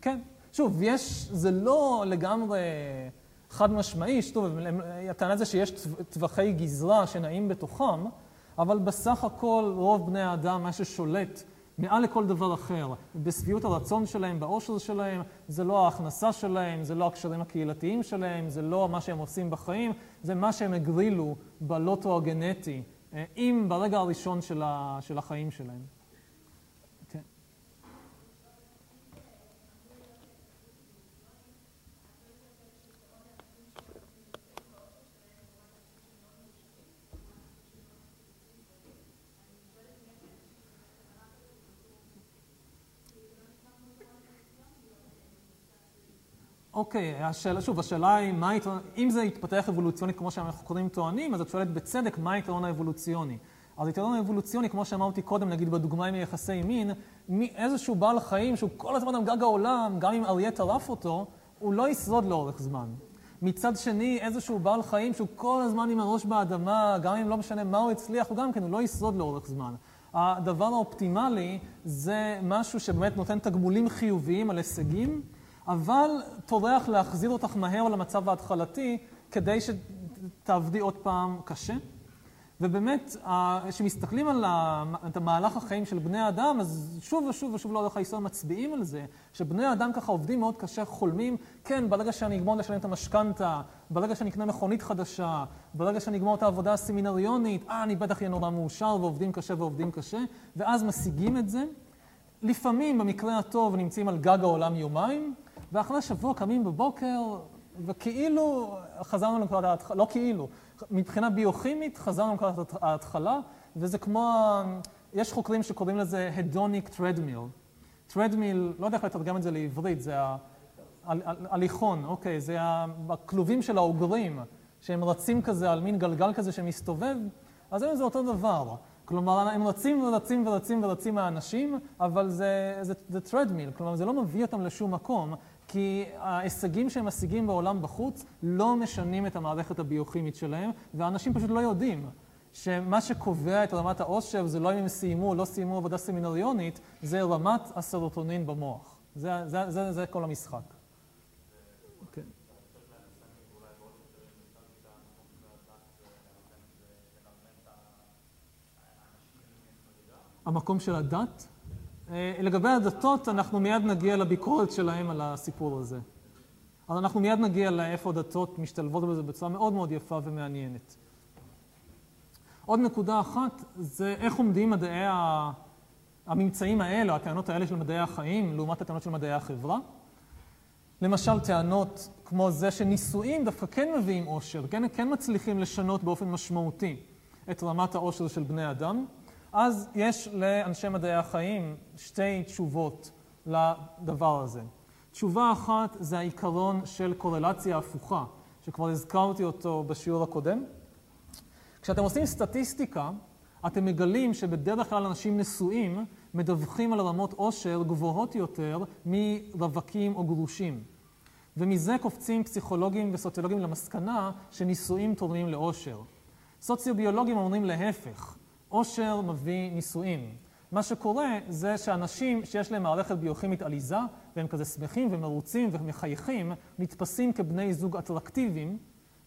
כן. שוב, יש, זה לא לגמרי חד משמעי, שוב, הטענה זה שיש טווחי גזרה שנעים בתוכם, אבל בסך הכל רוב בני האדם, מה ששולט מעל לכל דבר אחר, בשביעות הרצון שלהם, באושר שלהם, זה לא ההכנסה שלהם, זה לא הקשרים הקהילתיים שלהם, זה לא מה שהם עושים בחיים, זה מה שהם הגרילו בלוטו הגנטי, אם אה, ברגע הראשון של החיים שלהם. אוקיי, השאלה, שוב, השאלה היא, מה היתרון, אם זה יתפתח אבולוציונית כמו שהחוקרים טוענים, אז את שואלת בצדק, מה היתרון האבולוציוני? אז היתרון האבולוציוני, כמו שאמרתי קודם, נגיד בדוגמה עם יחסי מין, איזשהו בעל חיים שהוא כל הזמן על גג העולם, גם אם אריה טרף אותו, הוא לא ישרוד לאורך זמן. מצד שני, איזשהו בעל חיים שהוא כל הזמן עם הראש באדמה, גם אם לא משנה מה הוא הצליח, הוא גם כן, הוא לא ישרוד לאורך זמן. הדבר האופטימלי זה משהו שבאמת נותן תגמולים חיוביים על הישגים, אבל טורח להחזיר אותך מהר למצב ההתחלתי כדי שתעבדי עוד פעם קשה. ובאמת, כשמסתכלים על המהלך החיים של בני האדם, אז שוב ושוב ושוב לאורך ההיסטוריה מצביעים על זה, שבני האדם ככה עובדים מאוד קשה, חולמים, כן, ברגע שאני אגמור לשלם את המשכנתה, ברגע שאני אקנה מכונית חדשה, ברגע שאני אגמור את העבודה הסמינריונית, אה, אני בטח אהיה נורא מאושר, ועובדים קשה ועובדים קשה, ואז משיגים את זה. לפעמים, במקרה הטוב, נמצאים על גג העולם יומיים, ואחרי שבוע קמים בבוקר, וכאילו חזרנו לנקודת ההתחלה, לא כאילו, מבחינה ביוכימית חזרנו לנקודת ההתחלה, וזה כמו, יש חוקרים שקוראים לזה hedonic treadmill. treadmill, לא יודע איך לתרגם את זה לעברית, זה הליכון, אוקיי, זה הכלובים של האוגרים, שהם רצים כזה על מין גלגל כזה שמסתובב, אז זה אותו דבר. כלומר, הם רצים ורצים ורצים ורצים מהאנשים, אבל זה, זה, treadmill, כלומר, זה לא מביא אותם לשום מקום, כי ההישגים שהם משיגים בעולם בחוץ לא משנים את המערכת הביוכימית שלהם, ואנשים פשוט לא יודעים שמה שקובע את רמת העושר זה לא אם הם סיימו או לא סיימו עבודה סמינריונית, זה רמת הסרוטונין במוח. זה, זה, זה, זה כל המשחק. כן. המקום של הדת? אה, לגבי הדתות, אנחנו מיד נגיע לביקורת שלהם על הסיפור הזה. אבל אנחנו מיד נגיע לאיפה הדתות משתלבות בזה בצורה מאוד מאוד יפה ומעניינת. עוד נקודה אחת זה איך עומדים מדעי ה... הממצאים האלה, הטענות האלה של מדעי החיים, לעומת הטענות של מדעי החברה. למשל, טענות כמו זה שנישואים דווקא כן מביאים עושר, כן, כן מצליחים לשנות באופן משמעותי את רמת העושר של בני אדם. אז יש לאנשי מדעי החיים שתי תשובות לדבר הזה. תשובה אחת זה העיקרון של קורלציה הפוכה, שכבר הזכרתי אותו בשיעור הקודם. כשאתם עושים סטטיסטיקה, אתם מגלים שבדרך כלל אנשים נשואים מדווחים על רמות עושר גבוהות יותר מרווקים או גרושים. ומזה קופצים פסיכולוגים וסוציולוגים למסקנה שנישואים תורמים לעושר. סוציוביולוגים אומרים להפך, עושר מביא נישואים. מה שקורה זה שאנשים שיש להם מערכת ביוכימית עליזה, והם כזה שמחים ומרוצים ומחייכים, נתפסים כבני זוג אטרקטיביים,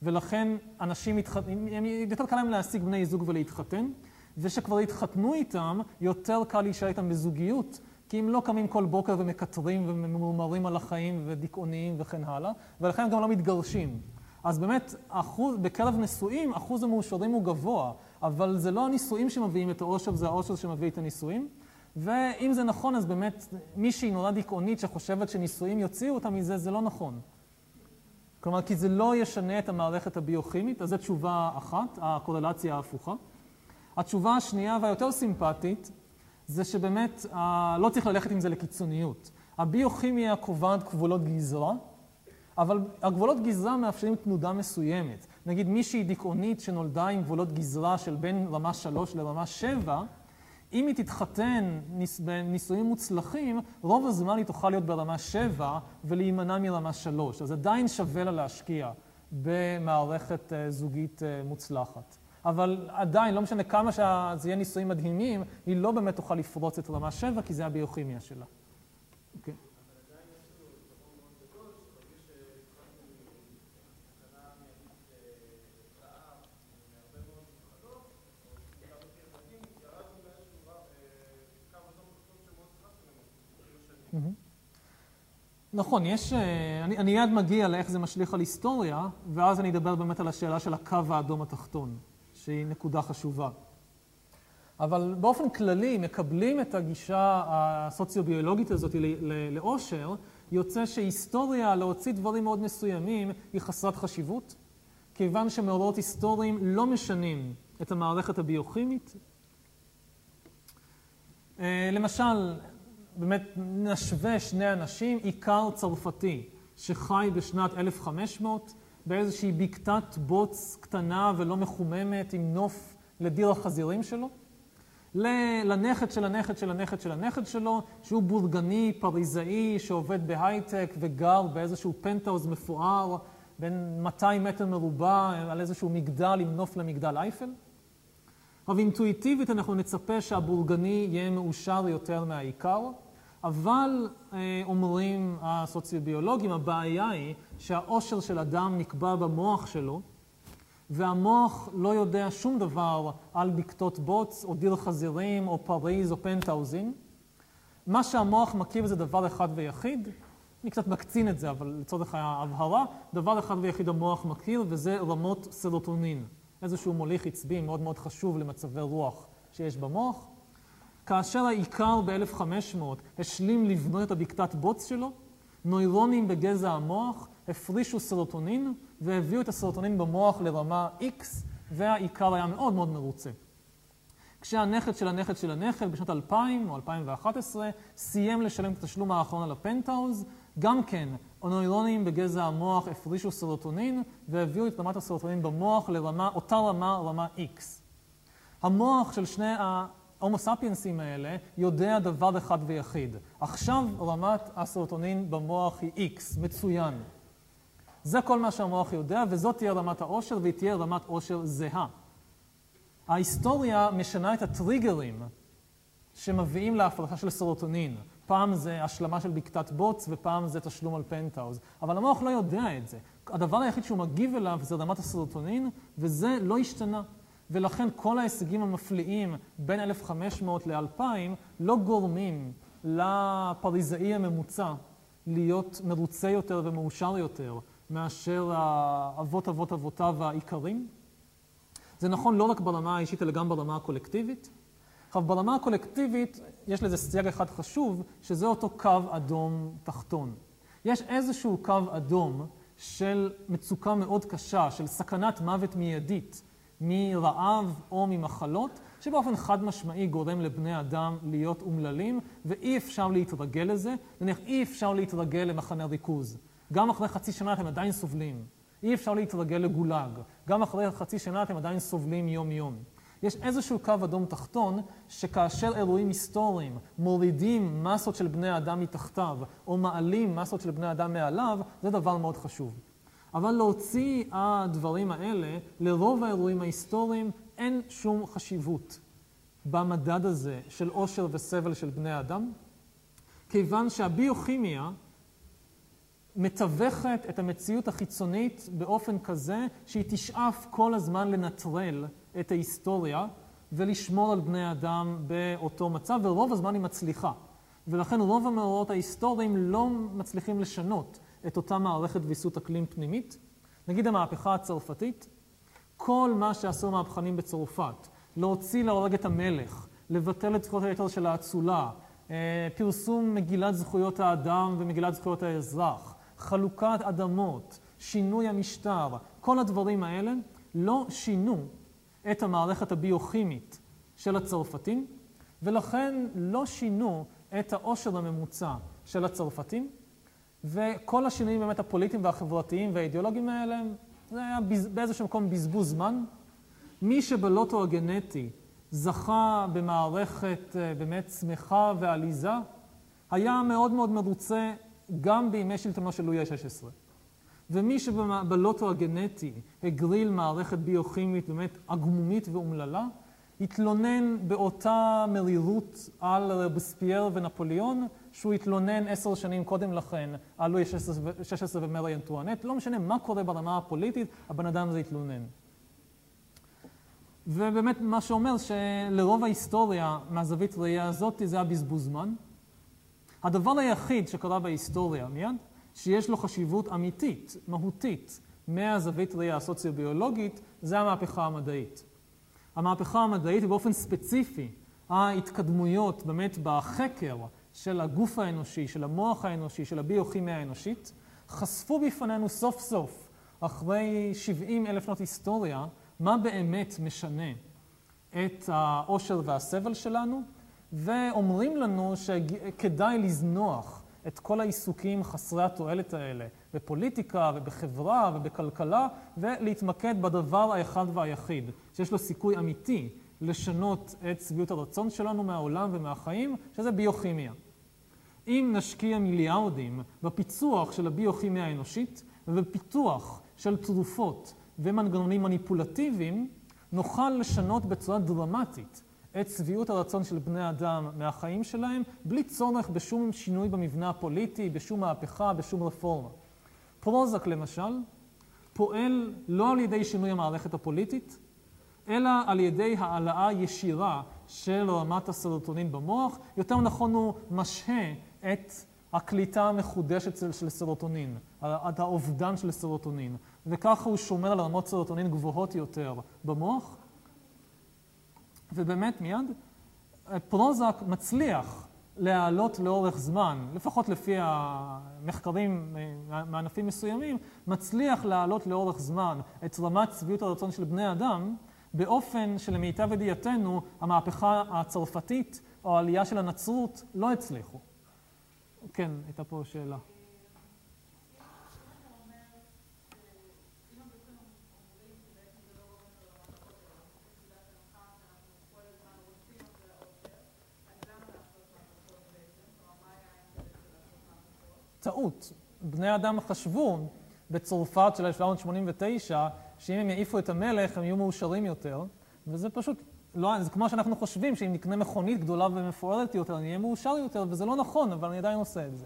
ולכן אנשים, מתחתנים, יותר קל להם להשיג בני זוג ולהתחתן, ושכבר התחתנו איתם, יותר קל להישאר איתם בזוגיות, כי הם לא קמים כל בוקר ומקטרים וממורמרים על החיים ודיכאוניים וכן הלאה, ולכן הם גם לא מתגרשים. אז באמת, אחוז, בקרב נשואים, אחוז המאושרים הוא גבוה. אבל זה לא הנישואים שמביאים את העושר, זה העושר שמביא את הנישואים. ואם זה נכון, אז באמת מישהי נורא דיכאונית שחושבת שנישואים יוציאו אותה מזה, זה לא נכון. כלומר, כי זה לא ישנה את המערכת הביוכימית, אז זו תשובה אחת, הקורלציה ההפוכה. התשובה השנייה והיותר סימפטית, זה שבאמת לא צריך ללכת עם זה לקיצוניות. הביוכימיה קובעת גבולות גזרה, אבל הגבולות גזרה מאפשרים תנודה מסוימת. נגיד מישהי דיכאונית שנולדה עם גבולות גזרה של בין רמה 3 לרמה 7, אם היא תתחתן בנישואים מוצלחים, רוב הזמן היא תוכל להיות ברמה 7 ולהימנע מרמה 3. אז עדיין שווה לה להשקיע במערכת אה, זוגית אה, מוצלחת. אבל עדיין, לא משנה כמה שזה יהיה נישואים מדהימים, היא לא באמת תוכל לפרוץ את רמה 7, כי זה הביוכימיה שלה. אוקיי. Okay. נכון, יש... אה, אני, אני מיד מגיע לאיך זה משליך על היסטוריה, ואז אני אדבר באמת על השאלה של הקו האדום התחתון, שהיא נקודה חשובה. אבל באופן כללי, מקבלים את הגישה הסוציו-ביולוגית הזאת לאושר, יוצא שהיסטוריה, להוציא דברים מאוד מסוימים, היא חסרת חשיבות, כיוון שמאורעות היסטוריים לא משנים את המערכת הביוכימית. אה, למשל, באמת נשווה שני אנשים, עיקר צרפתי שחי בשנת 1500 באיזושהי בקתת בוץ קטנה ולא מחוממת עם נוף לדיר החזירים שלו, לנכד של הנכד של הנכד של הנכד שלו, שהוא בורגני, פריזאי, שעובד בהייטק וגר באיזשהו פנטהאוז מפואר בין 200 מטר מרובע על איזשהו מגדל עם נוף למגדל אייפל. אבל אינטואיטיבית אנחנו נצפה שהבורגני יהיה מאושר יותר מהעיקר. אבל אה, אומרים הסוציוביולוגים, הבעיה היא שהאושר של אדם נקבע במוח שלו, והמוח לא יודע שום דבר על בקתות בוץ, או דיר חזירים, או פריז, או פנטהאוזים. מה שהמוח מכיר זה דבר אחד ויחיד, אני קצת מקצין את זה, אבל לצורך ההבהרה, דבר אחד ויחיד המוח מכיר, וזה רמות סרוטונין. איזשהו מוליך עצבי מאוד מאוד חשוב למצבי רוח שיש במוח. כאשר העיקר ב-1500 השלים לבנות את הבקתת בוץ שלו, נוירונים בגזע המוח הפרישו סרוטונין והביאו את הסרוטונין במוח לרמה X, והאיכר היה מאוד מאוד מרוצה. כשהנכד של הנכד של הנכד בשנת 2000 או 2011 סיים לשלם את התשלום האחרון על הפנטהאוז, גם כן הנוירונים בגזע המוח הפרישו סרוטונין והביאו את רמת הסרוטונין במוח לרמה, אותה רמה, רמה X. המוח של שני ההומו ספיינסים האלה יודע דבר אחד ויחיד. עכשיו רמת הסרוטונין במוח היא X, מצוין. זה כל מה שהמוח יודע, וזאת תהיה רמת העושר, והיא תהיה רמת עושר זהה. ההיסטוריה משנה את הטריגרים שמביאים להפרשה של סרוטונין. פעם זה השלמה של בקתת בוץ, ופעם זה תשלום על פנטהאוז. אבל המוח לא יודע את זה. הדבר היחיד שהוא מגיב אליו זה רמת הסרוטונין, וזה לא השתנה. ולכן כל ההישגים המפליאים בין 1500 ל-2000 לא גורמים לפריזאי הממוצע להיות מרוצה יותר ומאושר יותר מאשר האבות אבות אבותיו העיקרים. זה נכון לא רק ברמה האישית אלא גם ברמה הקולקטיבית. עכשיו, ברמה הקולקטיבית יש לזה סייג אחד חשוב, שזה אותו קו אדום תחתון. יש איזשהו קו אדום של מצוקה מאוד קשה, של סכנת מוות מיידית, מרעב או ממחלות, שבאופן חד משמעי גורם לבני אדם להיות אומללים, ואי אפשר להתרגל לזה. נניח, אי אפשר להתרגל למחנה ריכוז. גם אחרי חצי שנה אתם עדיין סובלים. אי אפשר להתרגל לגולאג. גם אחרי חצי שנה אתם עדיין סובלים יום-יום. יש איזשהו קו אדום תחתון, שכאשר אירועים היסטוריים מורידים מסות של בני אדם מתחתיו, או מעלים מסות של בני אדם מעליו, זה דבר מאוד חשוב. אבל להוציא הדברים האלה, לרוב האירועים ההיסטוריים אין שום חשיבות במדד הזה של עושר וסבל של בני אדם, כיוון שהביוכימיה מתווכת את המציאות החיצונית באופן כזה שהיא תשאף כל הזמן לנטרל את ההיסטוריה ולשמור על בני אדם באותו מצב, ורוב הזמן היא מצליחה. ולכן רוב המאורעות ההיסטוריים לא מצליחים לשנות את אותה מערכת ויסות אקלים פנימית. נגיד המהפכה הצרפתית, כל מה שעשו המהפכנים בצרפת, להוציא להורג את המלך, לבטל את זכויות היתר של האצולה, אה, פרסום מגילת זכויות האדם ומגילת זכויות האזרח, חלוקת אדמות, שינוי המשטר, כל הדברים האלה לא שינו את המערכת הביוכימית של הצרפתים, ולכן לא שינו את העושר הממוצע של הצרפתים, וכל השינויים באמת הפוליטיים והחברתיים והאידיאולוגיים האלה, זה היה באיזשהו מקום בזבוז זמן. מי שבלוטו הגנטי זכה במערכת אה, באמת שמחה ועליזה, היה מאוד מאוד מרוצה גם בימי שלטונו של לואי ה-16. ומי שבלוטו הגנטי הגריל מערכת ביוכימית באמת עגמומית ואומללה, התלונן באותה מרירות על רבספייר ונפוליאון, שהוא התלונן עשר שנים קודם לכן על לואי ה-16 ומרי אנטואנט. לא משנה מה קורה ברמה הפוליטית, הבן אדם הזה התלונן. ובאמת מה שאומר שלרוב ההיסטוריה מהזווית ראייה הזאת זה היה בזבוז זמן. הדבר היחיד שקרה בהיסטוריה מיד, שיש לו חשיבות אמיתית, מהותית, מהזווית ראייה הסוציו-ביולוגית, זה המהפכה המדעית. המהפכה המדעית ובאופן ספציפי ההתקדמויות באמת בחקר של הגוף האנושי, של המוח האנושי, של הביוכימיה האנושית, חשפו בפנינו סוף סוף, אחרי 70 אלף שנות היסטוריה, מה באמת משנה את העושר והסבל שלנו, ואומרים לנו שכדאי לזנוח את כל העיסוקים חסרי התועלת האלה בפוליטיקה ובחברה ובכלכלה, ולהתמקד בדבר האחד והיחיד, שיש לו סיכוי אמיתי לשנות את שביעות הרצון שלנו מהעולם ומהחיים, שזה ביוכימיה. אם נשקיע מיליארדים בפיצוח של הביוכימיה האנושית ובפיתוח של תרופות ומנגנונים מניפולטיביים, נוכל לשנות בצורה דרמטית את שביעות הרצון של בני אדם מהחיים שלהם, בלי צורך בשום שינוי במבנה הפוליטי, בשום מהפכה, בשום רפורמה. פרוזק למשל, פועל לא על ידי שינוי המערכת הפוליטית, אלא על ידי העלאה ישירה של רמת הסרוטונין במוח. יותר נכון הוא משהה את הקליטה המחודשת של סרוטונין, את האובדן של סרוטונין, וככה הוא שומר על רמות סרוטונין גבוהות יותר במוח. ובאמת מיד, פרוזק מצליח להעלות לאורך זמן, לפחות לפי המחקרים מענפים מסוימים, מצליח להעלות לאורך זמן את רמת שביעות הרצון של בני אדם, באופן שלמיטב ידיעתנו המהפכה הצרפתית או העלייה של הנצרות לא הצליחו. כן, הייתה פה שאלה. טעות. בני אדם חשבו בצרפת של 1789, שאם הם יעיפו את המלך הם יהיו מאושרים יותר, וזה פשוט לא, זה כמו שאנחנו חושבים שאם נקנה מכונית גדולה ומפוארת יותר, אני אהיה מאושר יותר, וזה לא נכון, אבל אני עדיין עושה את זה.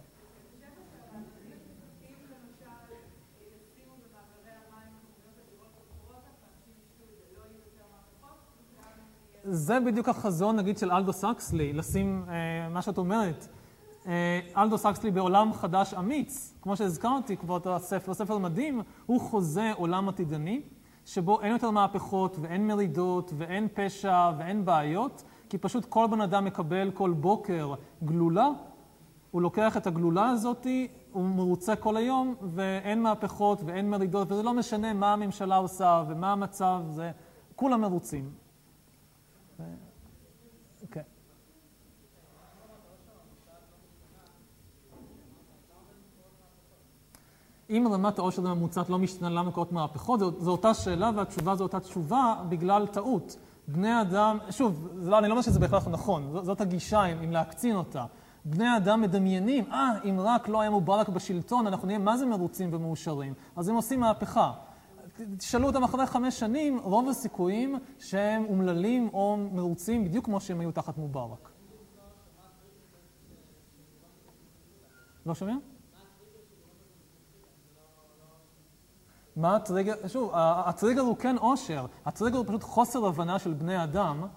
זה בדיוק החזון, נגיד, של אלדו סקסלי, לשים אה, מה שאת אומרת. אה, אלדו סקסלי בעולם חדש אמיץ, כמו שהזכרתי כבר את הספר, ספר מדהים, הוא חוזה עולם עתידני. שבו אין יותר מהפכות ואין מרידות ואין פשע ואין בעיות, כי פשוט כל בן אדם מקבל כל בוקר גלולה, הוא לוקח את הגלולה הזאת, הוא מרוצה כל היום, ואין מהפכות ואין מרידות, וזה לא משנה מה הממשלה עושה ומה המצב, זה... כולם מרוצים. אם רמת העושר הממוצעת לא משתנה, למה קורות מהפכות? זו, זו אותה שאלה והתשובה זו אותה תשובה בגלל טעות. בני אדם, שוב, לא, אני לא אומר שזה בהכרח נכון, ז, זאת הגישה אם, אם להקצין אותה. בני אדם מדמיינים, אה, אם רק לא היה מובארק בשלטון, אנחנו נהיה מה זה מרוצים ומאושרים. אז הם עושים מהפכה. תשאלו אותם אחרי חמש שנים, רוב הסיכויים שהם אומללים או מרוצים בדיוק כמו שהם היו תחת מובארק. לא שומעים? מה הטריגר? שוב, הטריגר הוא כן עושר, הטריגר הוא פשוט חוסר הבנה של בני אדם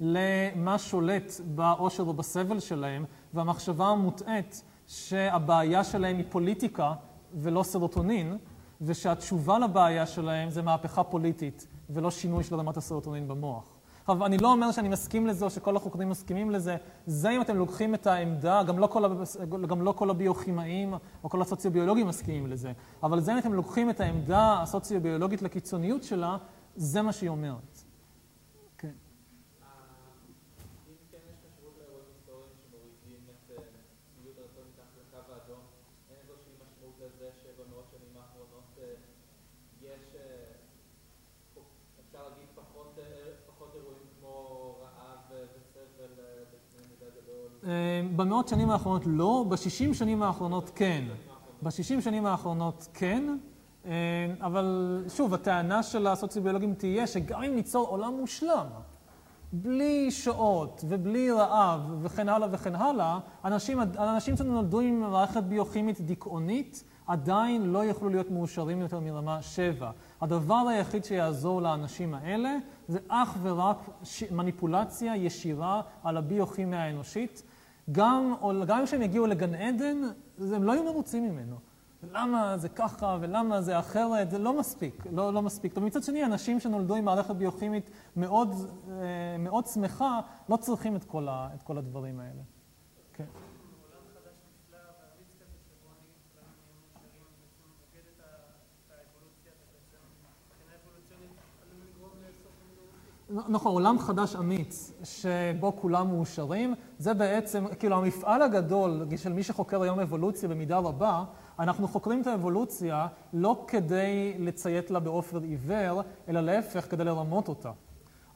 למה שולט בעושר ובסבל שלהם, והמחשבה המוטעית שהבעיה שלהם היא פוליטיקה ולא סרוטונין, ושהתשובה לבעיה שלהם זה מהפכה פוליטית ולא שינוי של רמת הסרוטונין במוח. עכשיו, אני לא אומר שאני מסכים לזה או שכל החוקרים מסכימים לזה, זה אם אתם לוקחים את העמדה, גם לא כל, גם לא כל הביוכימאים או כל הסוציוביולוגים מסכימים לזה, אבל זה אם אתם לוקחים את העמדה הסוציוביולוגית לקיצוניות שלה, זה מה שהיא אומרת. כן. במאות שנים האחרונות לא, בשישים שנים האחרונות כן. בשישים שנים האחרונות כן, אבל שוב, הטענה של הסוציוביולוגים תהיה שגם אם ניצור עולם מושלם, בלי שואות ובלי רעב וכן הלאה וכן הלאה, אנשים, אנשים שנולדו עם מערכת ביוכימית דיכאונית עדיין לא יכלו להיות מאושרים יותר מרמה 7. הדבר היחיד שיעזור לאנשים האלה זה אך ורק מניפולציה ישירה על הביוכימיה האנושית. גם, גם כשהם יגיעו לגן עדן, הם לא יהיו מרוצים ממנו. למה זה ככה ולמה זה אחרת, זה לא מספיק, לא, לא מספיק. ומצד שני, אנשים שנולדו עם מערכת ביוכימית מאוד, מאוד שמחה, לא צריכים את כל, ה, את כל הדברים האלה. כן. נכון, עולם חדש אמיץ, שבו כולם מאושרים, זה בעצם, כאילו המפעל הגדול של מי שחוקר היום אבולוציה במידה רבה, אנחנו חוקרים את האבולוציה לא כדי לציית לה באופן עיוור, אלא להפך, כדי לרמות אותה.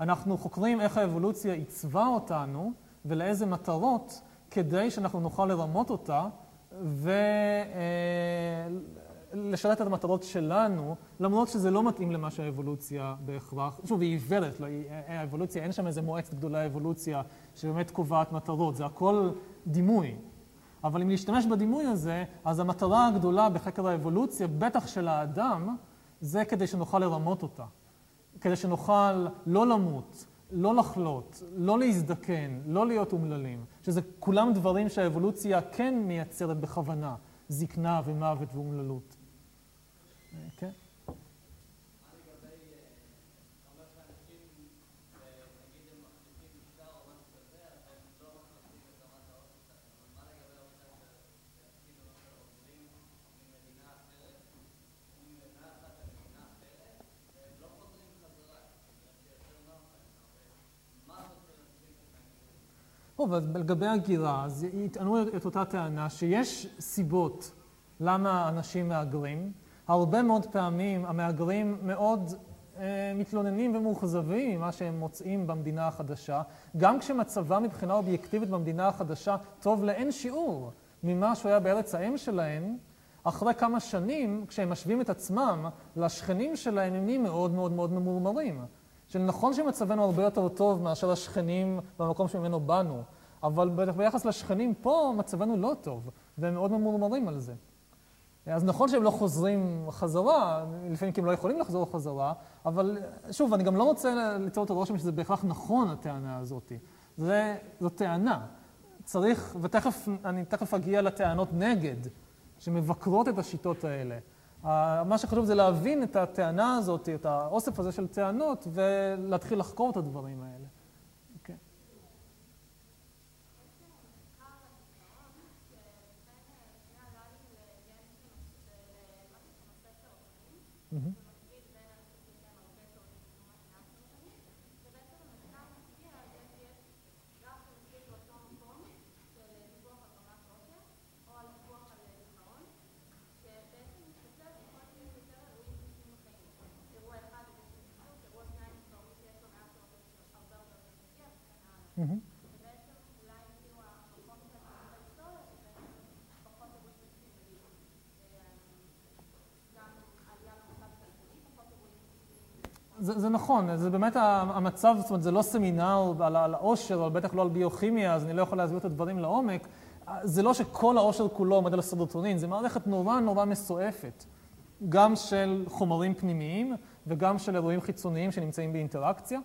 אנחנו חוקרים איך האבולוציה עיצבה אותנו ולאיזה מטרות, כדי שאנחנו נוכל לרמות אותה ו... לשרת את המטרות שלנו, למרות שזה לא מתאים למה שהאבולוציה בהכרח, שוב, היא עיוורת, לא, האבולוציה, אין שם איזה מועצת גדולה אבולוציה שבאמת קובעת מטרות, זה הכל דימוי. אבל אם להשתמש בדימוי הזה, אז המטרה הגדולה בחקר האבולוציה, בטח של האדם, זה כדי שנוכל לרמות אותה. כדי שנוכל לא למות, לא לחלות, לא להזדקן, לא להיות אומללים. שזה כולם דברים שהאבולוציה כן מייצרת בכוונה, זקנה ומוות ואומללות. כן? טוב, אז לגבי הגירה, אז יטענו את אותה טענה שיש סיבות למה אנשים מהגרים. הרבה מאוד פעמים המהגרים מאוד אה, מתלוננים ומאוכזבים ממה שהם מוצאים במדינה החדשה, גם כשמצבם מבחינה אובייקטיבית במדינה החדשה טוב לאין שיעור ממה שהוא היה בארץ האם שלהם, אחרי כמה שנים, כשהם משווים את עצמם לשכנים שלהם, הם נהיים מאוד מאוד מאוד ממורמרים. שנכון שמצבנו הרבה יותר טוב מאשר השכנים במקום שממנו באנו, אבל ביחס לשכנים פה מצבנו לא טוב, והם מאוד ממורמרים על זה. אז נכון שהם לא חוזרים חזרה, לפעמים כי הם לא יכולים לחזור חזרה, אבל שוב, אני גם לא רוצה ליצור את הרושם שזה בהכרח נכון, הטענה הזאת. זה, זו טענה. צריך, ותכף, אני תכף אגיע לטענות נגד, שמבקרות את השיטות האלה. מה שחשוב זה להבין את הטענה הזאת, את האוסף הזה של טענות, ולהתחיל לחקור את הדברים האלה. Mm -hmm. זה, זה נכון, זה באמת המצב, זאת אומרת, זה לא סמינר על, על העושר, אבל בטח לא על ביוכימיה, אז אני לא יכול להסביר את הדברים לעומק. זה לא שכל העושר כולו עומד על הסרטוטונין, זה מערכת נורא נורא מסועפת, גם של חומרים פנימיים וגם של אירועים חיצוניים שנמצאים באינטראקציה.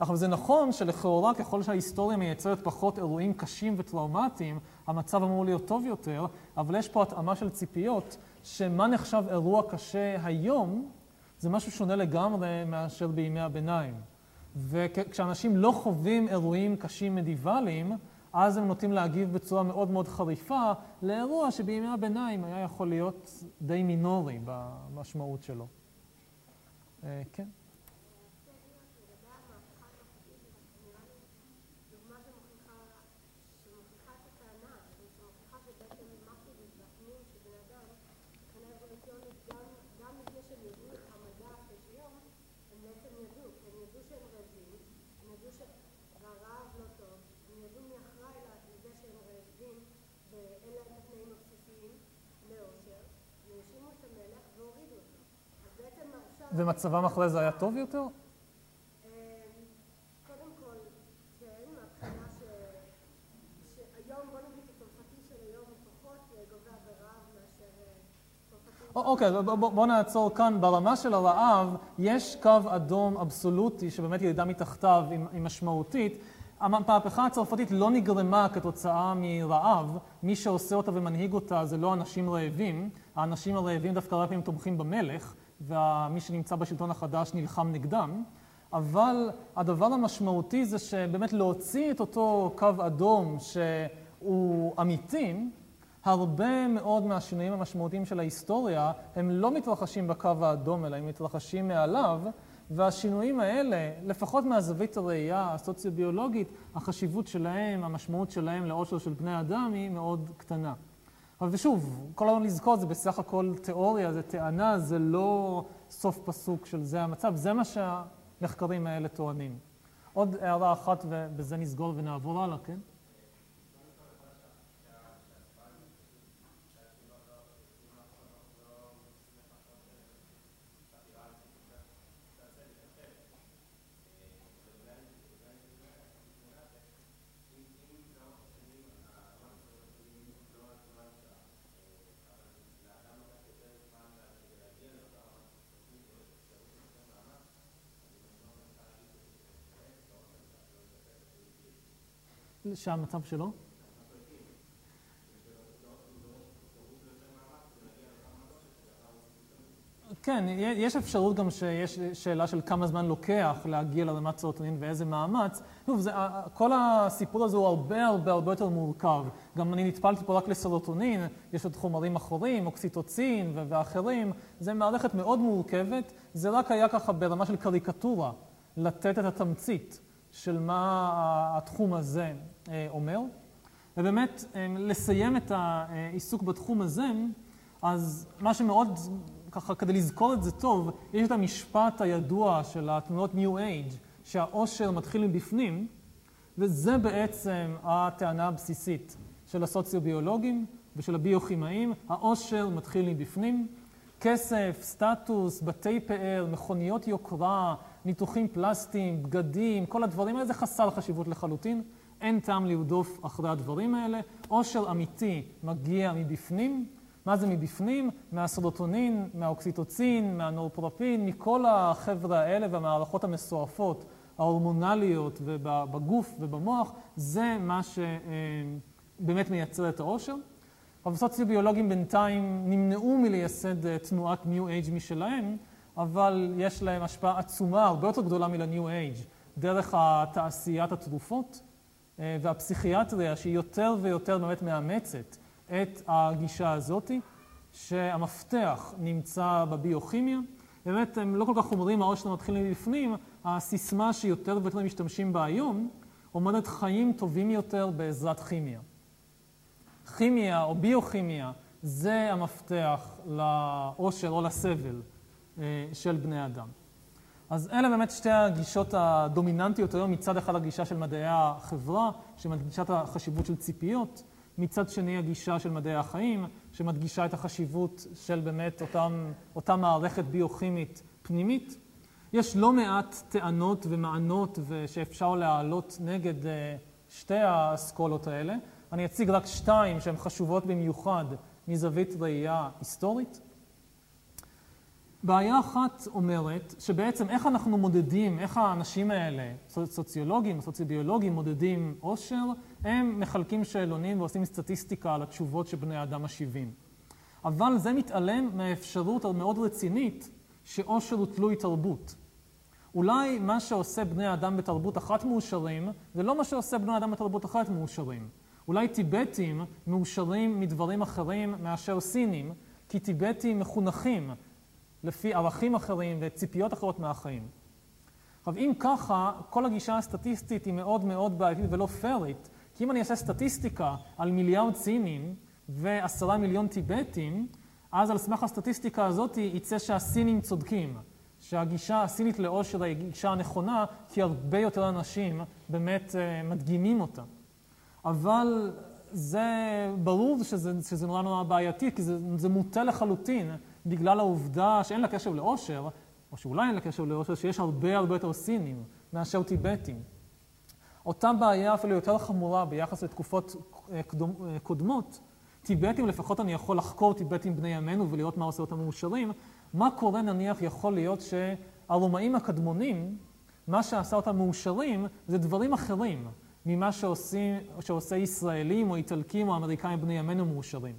אבל זה נכון שלכאורה ככל שההיסטוריה מייצרת פחות אירועים קשים וטראומטיים, המצב אמור להיות טוב יותר, אבל יש פה התאמה של ציפיות, שמה נחשב אירוע קשה היום, זה משהו שונה לגמרי מאשר בימי הביניים. וכשאנשים לא חווים אירועים קשים מדיוואליים, אז הם נוטים להגיב בצורה מאוד מאוד חריפה לאירוע שבימי הביניים היה יכול להיות די מינורי במשמעות שלו. אה, כן. ומצבם אחרי זה היה טוב יותר? אוקיי, בוא, בוא נעצור כאן. ברמה של הרעב, יש קו אדום אבסולוטי שבאמת ירידה מתחתיו היא משמעותית. המהפכה הצרפתית לא נגרמה כתוצאה מרעב. מי שעושה אותה ומנהיג אותה זה לא אנשים רעבים. האנשים הרעבים דווקא הרבה פעמים תומכים במלך, ומי שנמצא בשלטון החדש נלחם נגדם. אבל הדבר המשמעותי זה שבאמת להוציא את אותו קו אדום שהוא אמיתי, הרבה מאוד מהשינויים המשמעותיים של ההיסטוריה הם לא מתרחשים בקו האדום, אלא הם מתרחשים מעליו, והשינויים האלה, לפחות מהזווית הראייה הסוציו-ביולוגית, החשיבות שלהם, המשמעות שלהם לאושר של בני אדם היא מאוד קטנה. אבל ושוב, כל הזמן לזכור, זה בסך הכל תיאוריה, זה טענה, זה לא סוף פסוק של זה המצב, זה מה שהמחקרים האלה טוענים. עוד הערה אחת ובזה נסגור ונעבור הלאה, כן? שהמצב שלו? כן, יש אפשרות גם שיש שאלה של כמה זמן לוקח להגיע לרמת סרוטונין ואיזה מאמץ. שוב, זה, כל הסיפור הזה הוא הרבה הרבה הרבה יותר מורכב. גם אני נטפלתי פה רק לסרוטונין, יש עוד חומרים אחרים, אוקסיטוצין ואחרים. זו מערכת מאוד מורכבת, זה רק היה ככה ברמה של קריקטורה, לתת את התמצית של מה התחום הזה אה, אומר. ובאמת, אה, לסיים את העיסוק בתחום הזה, אז מה שמאוד, ככה, כדי לזכור את זה טוב, יש את המשפט הידוע של התמונות New Age, שהאושר מתחיל מבפנים, וזה בעצם הטענה הבסיסית של הסוציו-ביולוגים ושל הביוכימאים, האושר מתחיל מבפנים. כסף, סטטוס, בתי פאר, מכוניות יוקרה, ניתוחים פלסטיים, בגדים, כל הדברים האלה זה חסר חשיבות לחלוטין. אין טעם לרדוף אחרי הדברים האלה. עושר אמיתי מגיע מבפנים. מה זה מבפנים? מהסרוטונין, מהאוקסיטוצין, מהנורפרפין, מכל החבר'ה האלה והמערכות המסועפות, ההורמונליות ובגוף ובמוח, זה מה שבאמת מייצר את העושר. אבל סוציו-ביולוגים בינתיים נמנעו מלייסד אה, תנועת ניו אייג' משלהם, אבל יש להם השפעה עצומה, הרבה יותר גדולה מלניו אייג', דרך תעשיית התרופות אה, והפסיכיאטריה, שהיא יותר ויותר באמת מאמצת את הגישה הזאתי, שהמפתח נמצא בביוכימיה. באמת, הם לא כל כך אומרים, העושר מתחיל מבפנים, הסיסמה שיותר ויותר משתמשים בה היום, אומרת חיים טובים יותר בעזרת כימיה. כימיה או ביוכימיה זה המפתח לעושר או לסבל של בני אדם. אז אלה באמת שתי הגישות הדומיננטיות היום, מצד אחד הגישה של מדעי החברה, שמדגישה את החשיבות של ציפיות, מצד שני הגישה של מדעי החיים, שמדגישה את החשיבות של באמת אותם, אותה מערכת ביוכימית פנימית. יש לא מעט טענות ומענות שאפשר להעלות נגד אה, שתי האסכולות האלה. אני אציג רק שתיים שהן חשובות במיוחד מזווית ראייה היסטורית. בעיה אחת אומרת שבעצם איך אנחנו מודדים, איך האנשים האלה, סוציולוגים, סוציוביולוגים, מודדים עושר, הם מחלקים שאלונים ועושים סטטיסטיקה על התשובות שבני האדם משיבים. אבל זה מתעלם מהאפשרות המאוד רצינית שעושר הוא תלוי תרבות. אולי מה שעושה בני האדם בתרבות אחת מאושרים, זה לא מה שעושה בני האדם בתרבות אחת מאושרים. אולי טיבטים מאושרים מדברים אחרים מאשר סינים, כי טיבטים מחונכים לפי ערכים אחרים וציפיות אחרות מהחיים. עכשיו, אם ככה, כל הגישה הסטטיסטית היא מאוד מאוד בעייתית ולא פיירית, כי אם אני אעשה סטטיסטיקה על מיליארד סינים ועשרה מיליון טיבטים, אז על סמך הסטטיסטיקה הזאת יצא שהסינים צודקים, שהגישה הסינית לעושר היא הגישה הנכונה, כי הרבה יותר אנשים באמת אה, מדגימים אותה. אבל זה ברור שזה, שזה נורא נורא בעייתי, כי זה, זה מוטה לחלוטין בגלל העובדה שאין לה קשר לאושר, או שאולי אין לה קשר לאושר, שיש הרבה הרבה יותר סינים מאשר טיבטים. אותה בעיה אפילו יותר חמורה ביחס לתקופות אה, אה, קודמות. טיבטים, לפחות אני יכול לחקור טיבטים בני ימינו ולראות מה עושה אותם מאושרים. מה קורה נניח יכול להיות שהרומאים הקדמונים, מה שעשה אותם מאושרים זה דברים אחרים ממה שעושים, שעושה ישראלים או איטלקים או אמריקאים בני ימינו מאושרים.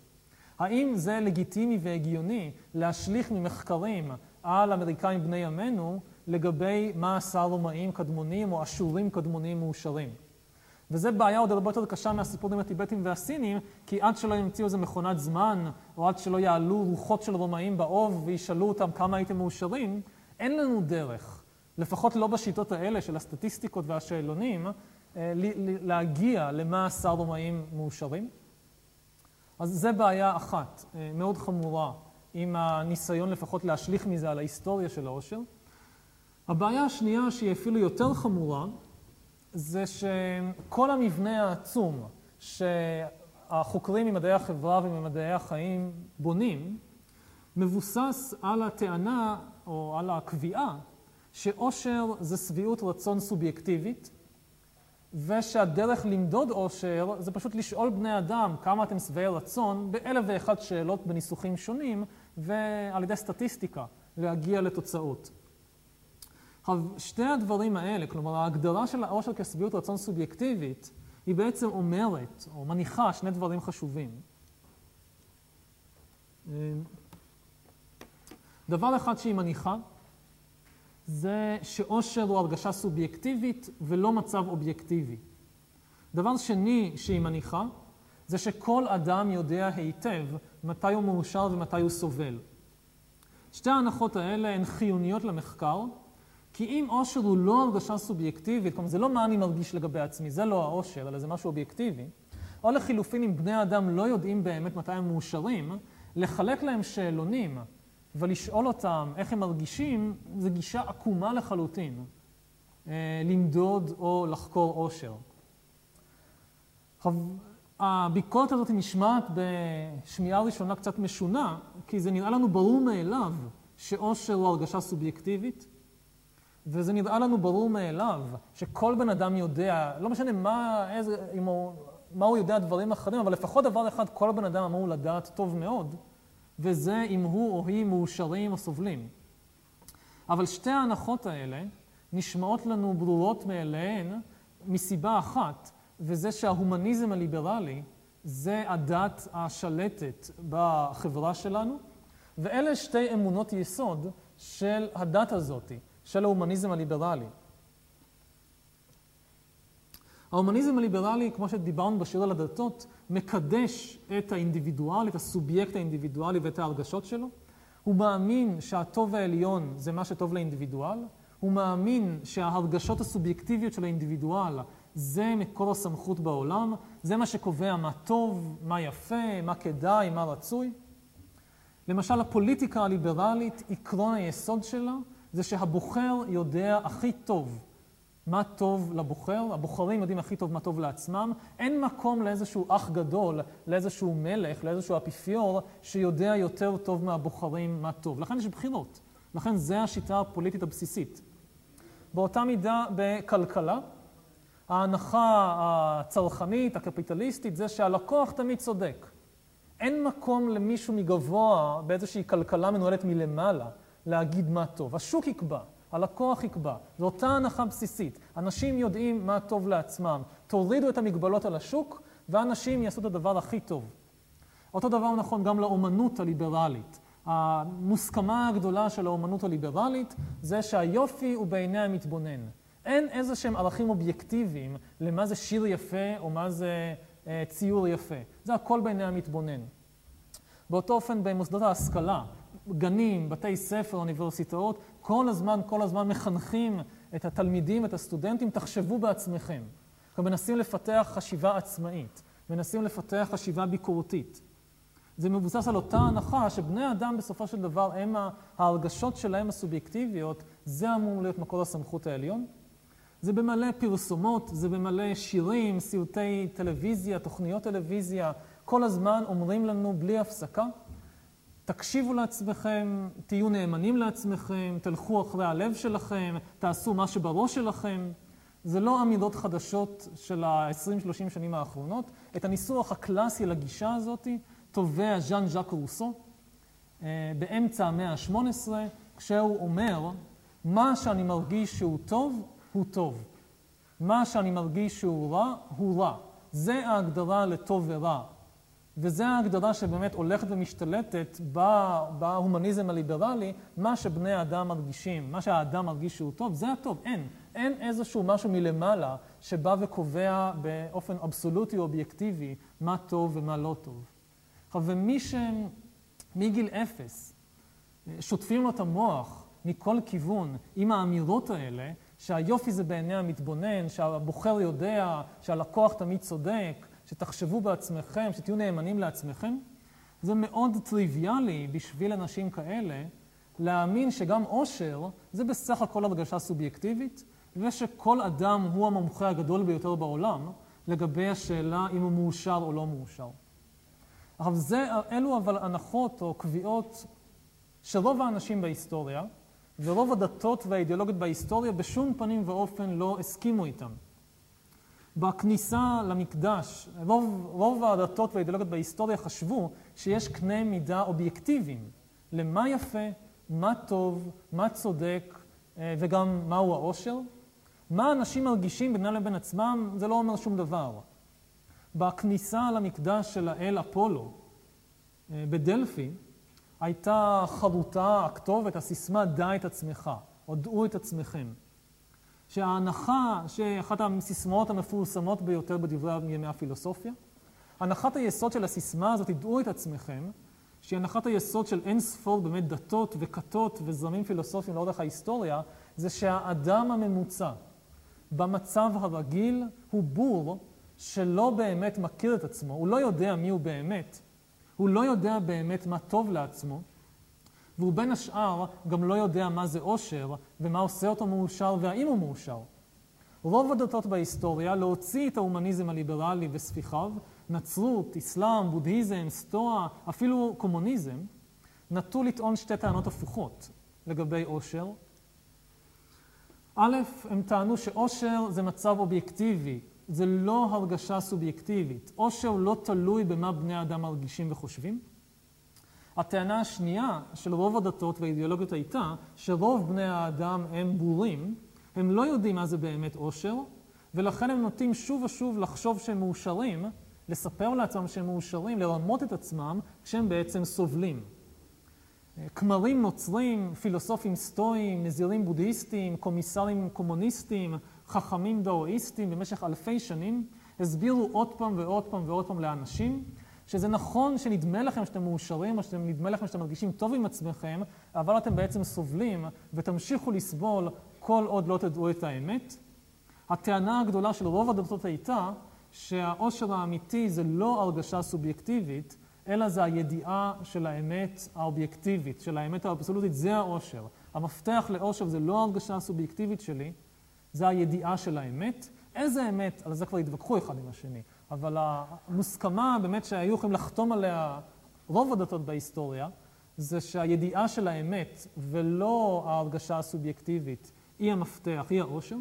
האם זה לגיטימי והגיוני להשליך ממחקרים על אמריקאים בני ימינו לגבי מה עשה רומאים קדמונים או אשורים קדמונים מאושרים? וזו בעיה עוד הרבה יותר קשה מהסיפור עם הטיבטים והסינים, כי עד שלא ימציאו איזה מכונת זמן, או עד שלא יעלו רוחות של רומאים באוב וישאלו אותם כמה הייתם מאושרים, אין לנו דרך, לפחות לא בשיטות האלה של הסטטיסטיקות והשאלונים, אה, להגיע למה עשה רומאים מאושרים. אז זו בעיה אחת, אה, מאוד חמורה, עם הניסיון לפחות להשליך מזה על ההיסטוריה של העושר. הבעיה השנייה, שהיא אפילו יותר חמורה, זה שכל המבנה העצום שהחוקרים ממדעי החברה וממדעי החיים בונים, מבוסס על הטענה או על הקביעה שאושר זה שביעות רצון סובייקטיבית, ושהדרך למדוד אושר זה פשוט לשאול בני אדם כמה אתם שבעי רצון באלף ואחת שאלות בניסוחים שונים, ועל ידי סטטיסטיקה להגיע לתוצאות. שתי הדברים האלה, כלומר ההגדרה של העושר כשביעות רצון סובייקטיבית, היא בעצם אומרת, או מניחה, שני דברים חשובים. דבר אחד שהיא מניחה, זה שאושר הוא הרגשה סובייקטיבית ולא מצב אובייקטיבי. דבר שני שהיא מניחה, זה שכל אדם יודע היטב מתי הוא מאושר ומתי הוא סובל. שתי ההנחות האלה הן חיוניות למחקר, כי אם אושר הוא לא הרגשה סובייקטיבית, כלומר זה לא מה אני מרגיש לגבי עצמי, זה לא האושר, אלא זה משהו אובייקטיבי, או לחילופין אם בני אדם לא יודעים באמת מתי הם מאושרים, לחלק להם שאלונים ולשאול אותם איך הם מרגישים, זו גישה עקומה לחלוטין, אה, למדוד או לחקור אושר. הביקורת הזאת נשמעת בשמיעה ראשונה קצת משונה, כי זה נראה לנו ברור מאליו שאושר הוא הרגשה סובייקטיבית, וזה נראה לנו ברור מאליו שכל בן אדם יודע, לא משנה מה, איזה, הוא, מה הוא יודע דברים אחרים, אבל לפחות דבר אחד כל בן אדם אמור לדעת טוב מאוד, וזה אם הוא או היא מאושרים או סובלים. אבל שתי ההנחות האלה נשמעות לנו ברורות מאליהן מסיבה אחת, וזה שההומניזם הליברלי זה הדת השלטת בחברה שלנו, ואלה שתי אמונות יסוד של הדת הזאתי. של ההומניזם הליברלי. ההומניזם הליברלי, כמו שדיברנו בשיר על הדתות, מקדש את האינדיבידואל, את הסובייקט האינדיבידואלי ואת ההרגשות שלו. הוא מאמין שהטוב העליון זה מה שטוב לאינדיבידואל. הוא מאמין שההרגשות הסובייקטיביות של האינדיבידואל זה מקור הסמכות בעולם, זה מה שקובע מה טוב, מה יפה, מה כדאי, מה רצוי. למשל, הפוליטיקה הליברלית, עקרון היסוד שלה זה שהבוחר יודע הכי טוב מה טוב לבוחר, הבוחרים יודעים הכי טוב מה טוב לעצמם, אין מקום לאיזשהו אח גדול, לאיזשהו מלך, לאיזשהו אפיפיור, שיודע יותר טוב מהבוחרים מה טוב. לכן יש בחירות, לכן זו השיטה הפוליטית הבסיסית. באותה מידה בכלכלה, ההנחה הצרכנית, הקפיטליסטית, זה שהלקוח תמיד צודק. אין מקום למישהו מגבוה באיזושהי כלכלה מנוהלת מלמעלה. להגיד מה טוב. השוק יקבע, הלקוח יקבע. זו אותה הנחה בסיסית. אנשים יודעים מה טוב לעצמם. תורידו את המגבלות על השוק, ואנשים יעשו את הדבר הכי טוב. אותו דבר נכון גם לאומנות הליברלית. המוסכמה הגדולה של האומנות הליברלית זה שהיופי הוא בעיני המתבונן. אין איזה שהם ערכים אובייקטיביים למה זה שיר יפה או מה זה אה, ציור יפה. זה הכל בעיני המתבונן. באותו אופן במוסדות ההשכלה, גנים, בתי ספר, אוניברסיטאות, כל הזמן, כל הזמן מחנכים את התלמידים, את הסטודנטים, תחשבו בעצמכם. אנחנו מנסים לפתח חשיבה עצמאית, מנסים לפתח חשיבה ביקורתית. זה מבוסס על אותה הנחה שבני אדם בסופו של דבר הם ההרגשות שלהם הסובייקטיביות, זה אמור להיות מקור הסמכות העליון. זה במלא פרסומות, זה במלא שירים, סיוטי טלוויזיה, תוכניות טלוויזיה, כל הזמן אומרים לנו בלי הפסקה, תקשיבו לעצמכם, תהיו נאמנים לעצמכם, תלכו אחרי הלב שלכם, תעשו מה שבראש שלכם. זה לא אמירות חדשות של ה-20-30 שנים האחרונות. את הניסוח הקלאסי לגישה הזאת תובע ז'אן ז'אק רוסו אה, באמצע המאה ה-18, כשהוא אומר, מה שאני מרגיש שהוא טוב, הוא טוב. מה שאני מרגיש שהוא רע, הוא רע. זה ההגדרה לטוב ורע. וזו ההגדרה שבאמת הולכת ומשתלטת בהומניזם הליברלי, מה שבני האדם מרגישים, מה שהאדם מרגיש שהוא טוב, זה הטוב. אין. אין איזשהו משהו מלמעלה שבא וקובע באופן אבסולוטי או אובייקטיבי מה טוב ומה לא טוב. ומי שמגיל אפס שוטפים לו את המוח מכל כיוון עם האמירות האלה, שהיופי זה בעיני המתבונן, שהבוחר יודע, שהלקוח תמיד צודק, שתחשבו בעצמכם, שתהיו נאמנים לעצמכם, זה מאוד טריוויאלי בשביל אנשים כאלה להאמין שגם עושר זה בסך הכל הרגשה סובייקטיבית, ושכל אדם הוא המומחה הגדול ביותר בעולם לגבי השאלה אם הוא מאושר או לא מאושר. עכשיו, זה, אלו אבל הנחות או קביעות שרוב האנשים בהיסטוריה ורוב הדתות והאידיאולוגיות בהיסטוריה בשום פנים ואופן לא הסכימו איתם. בכניסה למקדש, רוב, רוב הדתות והאידיאולוגיות בהיסטוריה חשבו שיש קנה מידה אובייקטיביים למה יפה, מה טוב, מה צודק אה, וגם מהו העושר. מה אנשים מרגישים בינם לבין עצמם, זה לא אומר שום דבר. בכניסה למקדש של האל אפולו אה, בדלפי, הייתה חרוטה הכתובת, הסיסמה דע את עצמך, או דעו את עצמכם. שההנחה, שאחת הסיסמאות המפורסמות ביותר בדברי ימי הפילוסופיה, הנחת היסוד של הסיסמה הזאת, דעו את עצמכם, שהיא הנחת היסוד של אין ספור באמת דתות וכתות וזרמים פילוסופיים לאורך ההיסטוריה, זה שהאדם הממוצע במצב הרגיל הוא בור שלא באמת מכיר את עצמו, הוא לא יודע מי הוא באמת, הוא לא יודע באמת מה טוב לעצמו, והוא בין השאר גם לא יודע מה זה אושר ומה עושה אותו מאושר והאם הוא מאושר. רוב הדתות בהיסטוריה, להוציא את ההומניזם הליברלי וספיחיו, נצרות, אסלאם, בודהיזם, סטואה, אפילו קומוניזם, נטו לטעון שתי טענות הפוכות לגבי אושר. א', הם טענו שאושר זה מצב אובייקטיבי, זה לא הרגשה סובייקטיבית. עושר לא תלוי במה בני האדם מרגישים וחושבים. הטענה השנייה של רוב הדתות והאידיאולוגיות הייתה שרוב בני האדם הם בורים, הם לא יודעים מה זה באמת עושר, ולכן הם נוטים שוב ושוב לחשוב שהם מאושרים, לספר לעצמם שהם מאושרים, לרמות את עצמם כשהם בעצם סובלים. כמרים נוצרים, פילוסופים סטואיים, נזירים בודהיסטים, קומיסרים קומוניסטים, חכמים דאואיסטים במשך אלפי שנים הסבירו עוד פעם ועוד פעם ועוד פעם לאנשים שזה נכון שנדמה לכם שאתם מאושרים או שנדמה לכם שאתם מרגישים טוב עם עצמכם, אבל אתם בעצם סובלים ותמשיכו לסבול כל עוד לא תדעו את האמת. הטענה הגדולה של רוב הדתות הייתה שהאושר האמיתי זה לא הרגשה סובייקטיבית, אלא זה הידיעה של האמת האובייקטיבית, של האמת האבסולוטית, זה האושר. המפתח לאושר זה לא ההרגשה הסובייקטיבית שלי, זה הידיעה של האמת. איזה אמת? על זה כבר התווכחו אחד עם השני. אבל המוסכמה באמת שהיו יכולים לחתום עליה רוב הדתות בהיסטוריה, זה שהידיעה של האמת ולא ההרגשה הסובייקטיבית היא המפתח, היא העושר.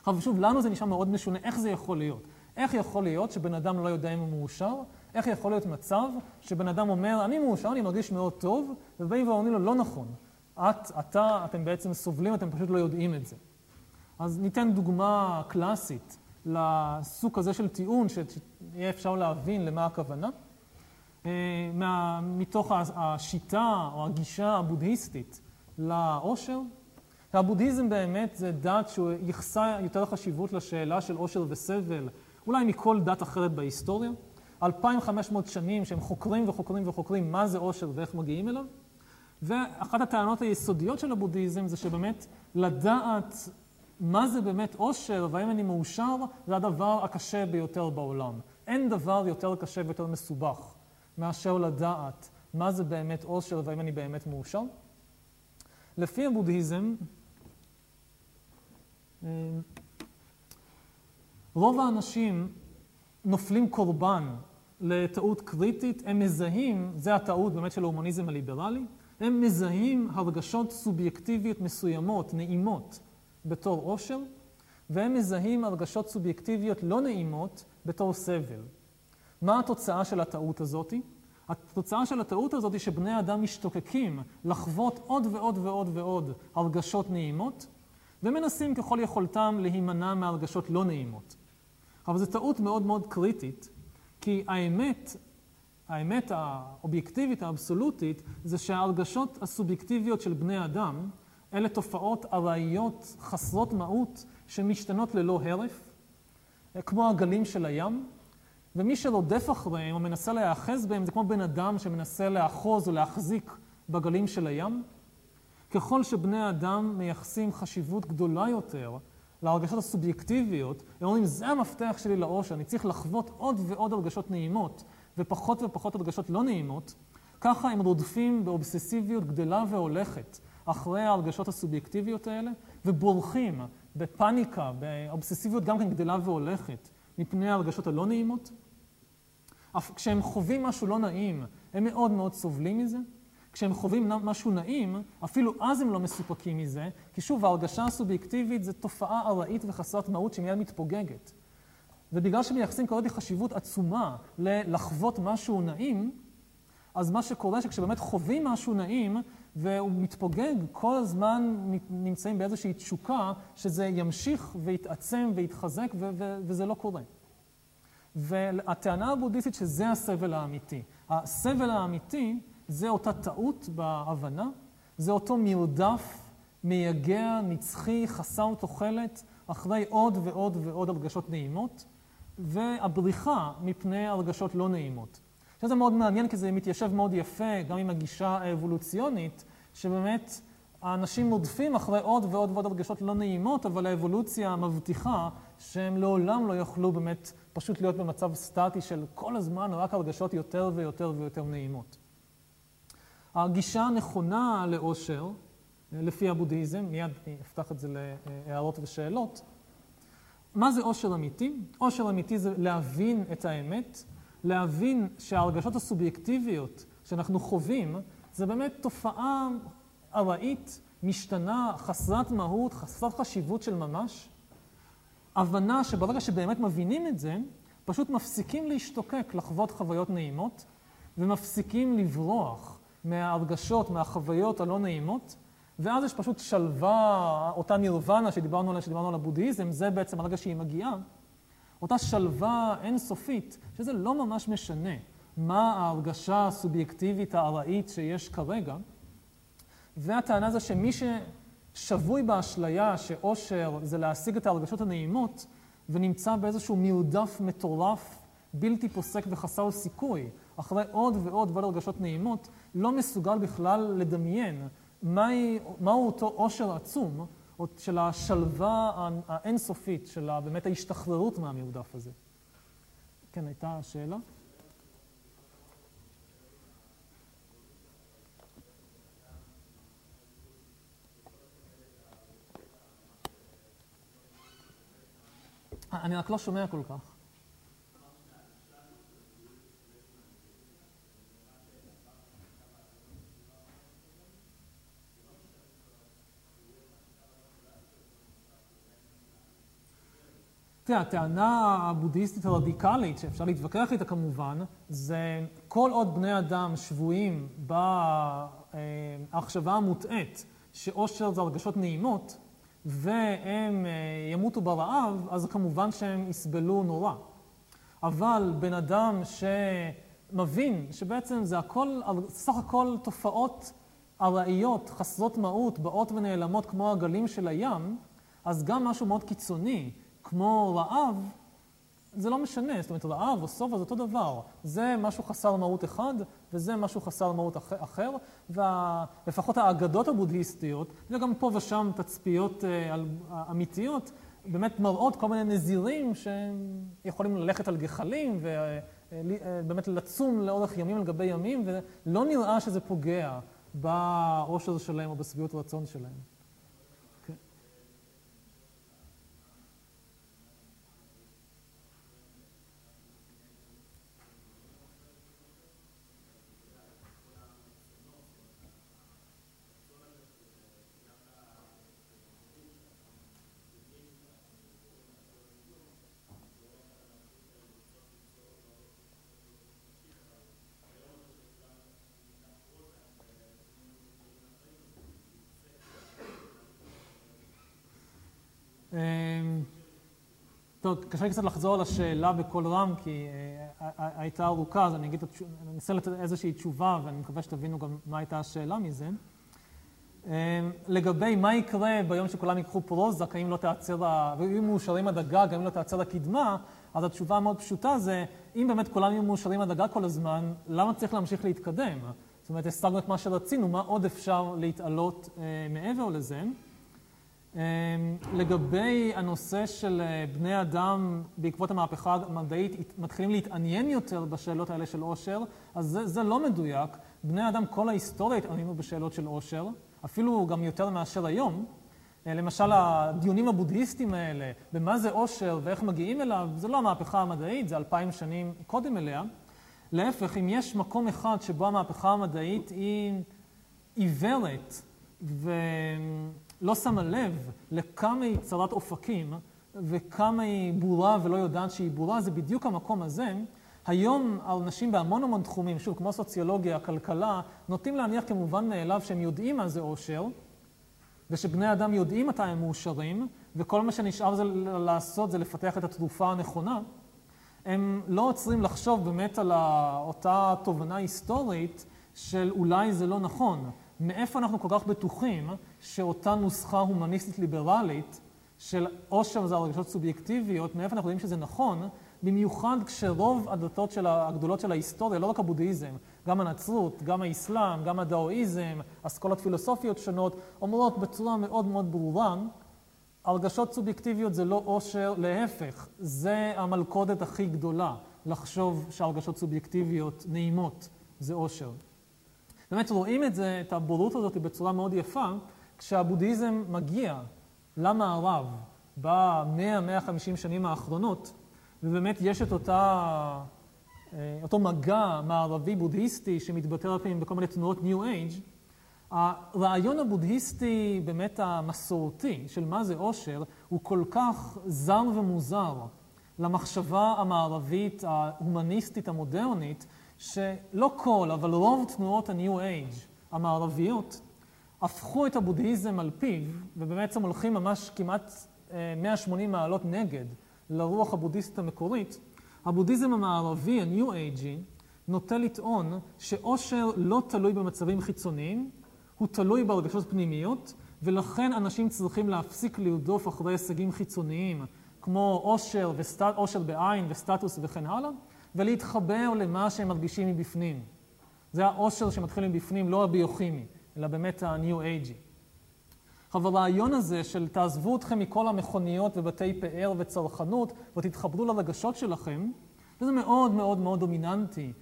עכשיו שוב, לנו זה נשמע מאוד משונה, איך זה יכול להיות? איך יכול להיות שבן אדם לא יודע אם הוא מאושר? איך יכול להיות מצב שבן אדם אומר, אני מאושר, אני מרגיש מאוד טוב, ובאים ואומרים לו, לא נכון. את, אתה, אתם בעצם סובלים, אתם פשוט לא יודעים את זה. אז ניתן דוגמה קלאסית לסוג הזה של טיעון, שיהיה אפשר להבין למה הכוונה. אה, מה, מתוך השיטה או הגישה הבודהיסטית לעושר. הבודהיזם באמת זה דת שהוא ייחסה יותר חשיבות לשאלה של עושר וסבל, אולי מכל דת אחרת בהיסטוריה. 2,500 שנים שהם חוקרים וחוקרים וחוקרים מה זה עושר ואיך מגיעים אליו. ואחת הטענות היסודיות של הבודהיזם זה שבאמת לדעת מה זה באמת עושר והאם אני מאושר, זה הדבר הקשה ביותר בעולם. אין דבר יותר קשה ויותר מסובך מאשר לדעת מה זה באמת עושר והאם אני באמת מאושר. לפי הבודהיזם, אה, רוב האנשים נופלים קורבן לטעות קריטית, הם מזהים, זה הטעות באמת של ההומניזם הליברלי, הם מזהים הרגשות סובייקטיביות מסוימות, נעימות, בתור עושר, והם מזהים הרגשות סובייקטיביות לא נעימות בתור סבל. מה התוצאה של הטעות הזאתי? התוצאה של הטעות הזאת היא שבני אדם משתוקקים לחוות עוד ועוד ועוד ועוד הרגשות נעימות, ומנסים ככל יכולתם להימנע מהרגשות לא נעימות. אבל זו טעות מאוד מאוד קריטית, כי האמת, האמת האובייקטיבית, האבסולוטית, זה שההרגשות הסובייקטיביות של בני אדם, אלה תופעות ארעיות, חסרות מהות, שמשתנות ללא הרף, כמו הגלים של הים, ומי שרודף אחריהם או מנסה להיאחז בהם זה כמו בן אדם שמנסה לאחוז או להחזיק בגלים של הים. ככל שבני האדם מייחסים חשיבות גדולה יותר להרגשות הסובייקטיביות, הם אומרים, זה המפתח שלי לאושר, אני צריך לחוות עוד ועוד הרגשות נעימות ופחות ופחות הרגשות לא נעימות, ככה הם רודפים באובססיביות גדלה והולכת אחרי ההרגשות הסובייקטיביות האלה, ובורחים בפאניקה, באובססיביות גם כן גדלה והולכת, מפני ההרגשות הלא נעימות. כשהם חווים משהו לא נעים, הם מאוד מאוד סובלים מזה. כשהם חווים משהו נעים, אפילו אז הם לא מסופקים מזה, כי שוב, ההרגשה הסובייקטיבית זו תופעה ארעית וחסרת מהות שמיד מתפוגגת. ובגלל שמייחסים כזאת חשיבות עצומה ללחוות משהו נעים, אז מה שקורה שכשבאמת חווים משהו נעים והוא מתפוגג, כל הזמן נמצאים באיזושהי תשוקה שזה ימשיך ויתעצם ויתחזק ו- ו- וזה לא קורה. והטענה הבודהיסטית שזה הסבל האמיתי. הסבל האמיתי זה אותה טעות בהבנה, זה אותו מרדף, מייגע, נצחי, חסר תוחלת, אחרי עוד ועוד ועוד הרגשות נעימות, והבריחה מפני הרגשות לא נעימות. עכשיו זה מאוד מעניין כי זה מתיישב מאוד יפה גם עם הגישה האבולוציונית, שבאמת האנשים מודפים אחרי עוד ועוד ועוד הרגשות לא נעימות, אבל האבולוציה מבטיחה שהם לעולם לא יוכלו באמת פשוט להיות במצב סטטי של כל הזמן רק הרגשות יותר ויותר ויותר נעימות. הגישה הנכונה לאושר, לפי הבודהיזם, מיד אני אפתח את זה להערות ושאלות, מה זה אושר אמיתי? אושר אמיתי זה להבין את האמת, להבין שההרגשות הסובייקטיביות שאנחנו חווים, זה באמת תופעה ארעית, משתנה, חסרת מהות, חסרת חשיבות של ממש. הבנה שברגע שבאמת מבינים את זה, פשוט מפסיקים להשתוקק, לחוות חוויות נעימות, ומפסיקים לברוח מההרגשות, מהחוויות הלא נעימות, ואז יש פשוט שלווה, אותה נירוונה שדיברנו עליה, שדיברנו על הבודהיזם, זה בעצם הרגע שהיא מגיעה. אותה שלווה אינסופית, שזה לא ממש משנה מה ההרגשה הסובייקטיבית הארעית שיש כרגע. והטענה זה שמי ששבוי באשליה שאושר זה להשיג את ההרגשות הנעימות, ונמצא באיזשהו מרדף מטורף, בלתי פוסק וחסר סיכוי, אחרי עוד ועוד ועוד הרגשות נעימות, לא מסוגל בכלל לדמיין מהו אותו עושר עצום של השלווה האינסופית, של באמת ההשתחררות מהמרדף הזה. כן, הייתה שאלה? אני רק לא שומע כל כך. תראה, הטענה הבודהיסטית הרדיקלית, שאפשר להתווכח איתה כמובן, זה כל עוד בני אדם שבויים בהחשבה המוטעית שאושר זה הרגשות נעימות, והם ימותו ברעב, אז כמובן שהם יסבלו נורא. אבל בן אדם שמבין שבעצם זה הכל, סך הכל תופעות ארעיות, חסרות מהות, באות ונעלמות כמו הגלים של הים, אז גם משהו מאוד קיצוני, כמו רעב, זה לא משנה, זאת אומרת רעב או שובע זה אותו דבר. זה משהו חסר מהות אחד, וזה משהו חסר מהות אחר, ולפחות האגדות הבודהיסטיות, וגם פה ושם תצפיות אמיתיות, באמת מראות כל מיני נזירים שיכולים ללכת על גחלים ובאמת לצום לאורך ימים על גבי ימים, ולא נראה שזה פוגע באושר שלהם או בשביעות רצון שלהם. קשה לי קצת לחזור על השאלה בקול רם, כי הייתה ארוכה, אז אני אגיד, אני אנסה לתת איזושהי תשובה, ואני מקווה שתבינו גם מה הייתה השאלה מזה. לגבי מה יקרה ביום שכולם ייקחו פרוזק, האם לא תעצר, ואם מאושרים עד הגג, האם לא תעצר הקדמה, אז התשובה המאוד פשוטה זה, אם באמת כולם יהיו מאושרים עד הגג כל הזמן, למה צריך להמשיך להתקדם? זאת אומרת, השגנו את מה שרצינו, מה עוד אפשר להתעלות אה, מעבר לזה? אה, לגבי הנושא של אה, בני אדם בעקבות המהפכה המדעית מתחילים להתעניין יותר בשאלות האלה של עושר, אז זה, זה לא מדויק. בני אדם כל ההיסטוריה התעניינו בשאלות של עושר, אפילו גם יותר מאשר היום. אה, למשל, הדיונים הבודהיסטיים האלה, במה זה עושר ואיך מגיעים אליו, זה לא המהפכה המדעית, זה אלפיים שנים קודם אליה. להפך, אם יש מקום אחד שבו המהפכה המדעית היא עיוורת ולא שמה לב לכמה היא צרת אופקים וכמה היא בורה ולא יודעת שהיא בורה, זה בדיוק המקום הזה. היום אנשים בהמון המון תחומים, שוב, כמו סוציולוגיה, כלכלה, נוטים להניח כמובן מאליו שהם יודעים מה זה עושר, ושבני אדם יודעים מתי הם מאושרים, וכל מה שנשאר זה לעשות זה לפתח את התרופה הנכונה. הם לא עוצרים לחשוב באמת על אותה תובנה היסטורית של אולי זה לא נכון. מאיפה אנחנו כל כך בטוחים שאותה נוסחה הומניסטית ליברלית של עושר זה הרגשות סובייקטיביות, מאיפה אנחנו יודעים שזה נכון, במיוחד כשרוב הדתות של הגדולות של ההיסטוריה, לא רק הבודהיזם, גם הנצרות, גם האסלאם, גם הדאואיזם, אסכולות פילוסופיות שונות, אומרות בצורה מאוד מאוד ברורה הרגשות סובייקטיביות זה לא עושר, להפך, זה המלכודת הכי גדולה, לחשוב שהרגשות סובייקטיביות נעימות זה עושר. באמת רואים את זה, את הבורות הזאת בצורה מאוד יפה, כשהבודהיזם מגיע למערב ב-100-150 שנים האחרונות, ובאמת יש את אותה, אה, אותו מגע מערבי בודהיסטי שמתבטא הרבה פעמים בכל מיני תנועות New Age, הרעיון הבודהיסטי, באמת המסורתי, של מה זה עושר, הוא כל כך זר ומוזר למחשבה המערבית, ההומניסטית, המודרנית, שלא כל, אבל רוב תנועות ה-New Age המערביות הפכו את הבודהיזם על פיו, ובעצם הולכים ממש כמעט 180 אה, מעלות נגד לרוח הבודהיסטית המקורית. הבודהיזם המערבי, ה-New Age, נוטה לטעון שעושר לא תלוי במצבים חיצוניים, הוא תלוי בהרגשות פנימיות, ולכן אנשים צריכים להפסיק לרדוף אחרי הישגים חיצוניים, כמו עושר, וסט... עושר בעין וסטטוס וכן הלאה, ולהתחבר למה שהם מרגישים מבפנים. זה העושר שמתחיל מבפנים, לא הביוכימי, אלא באמת ה-New Age. אבל הרעיון הזה של תעזבו אתכם מכל המכוניות ובתי פאר וצרכנות ותתחברו לרגשות שלכם, זה מאוד מאוד מאוד דומיננטי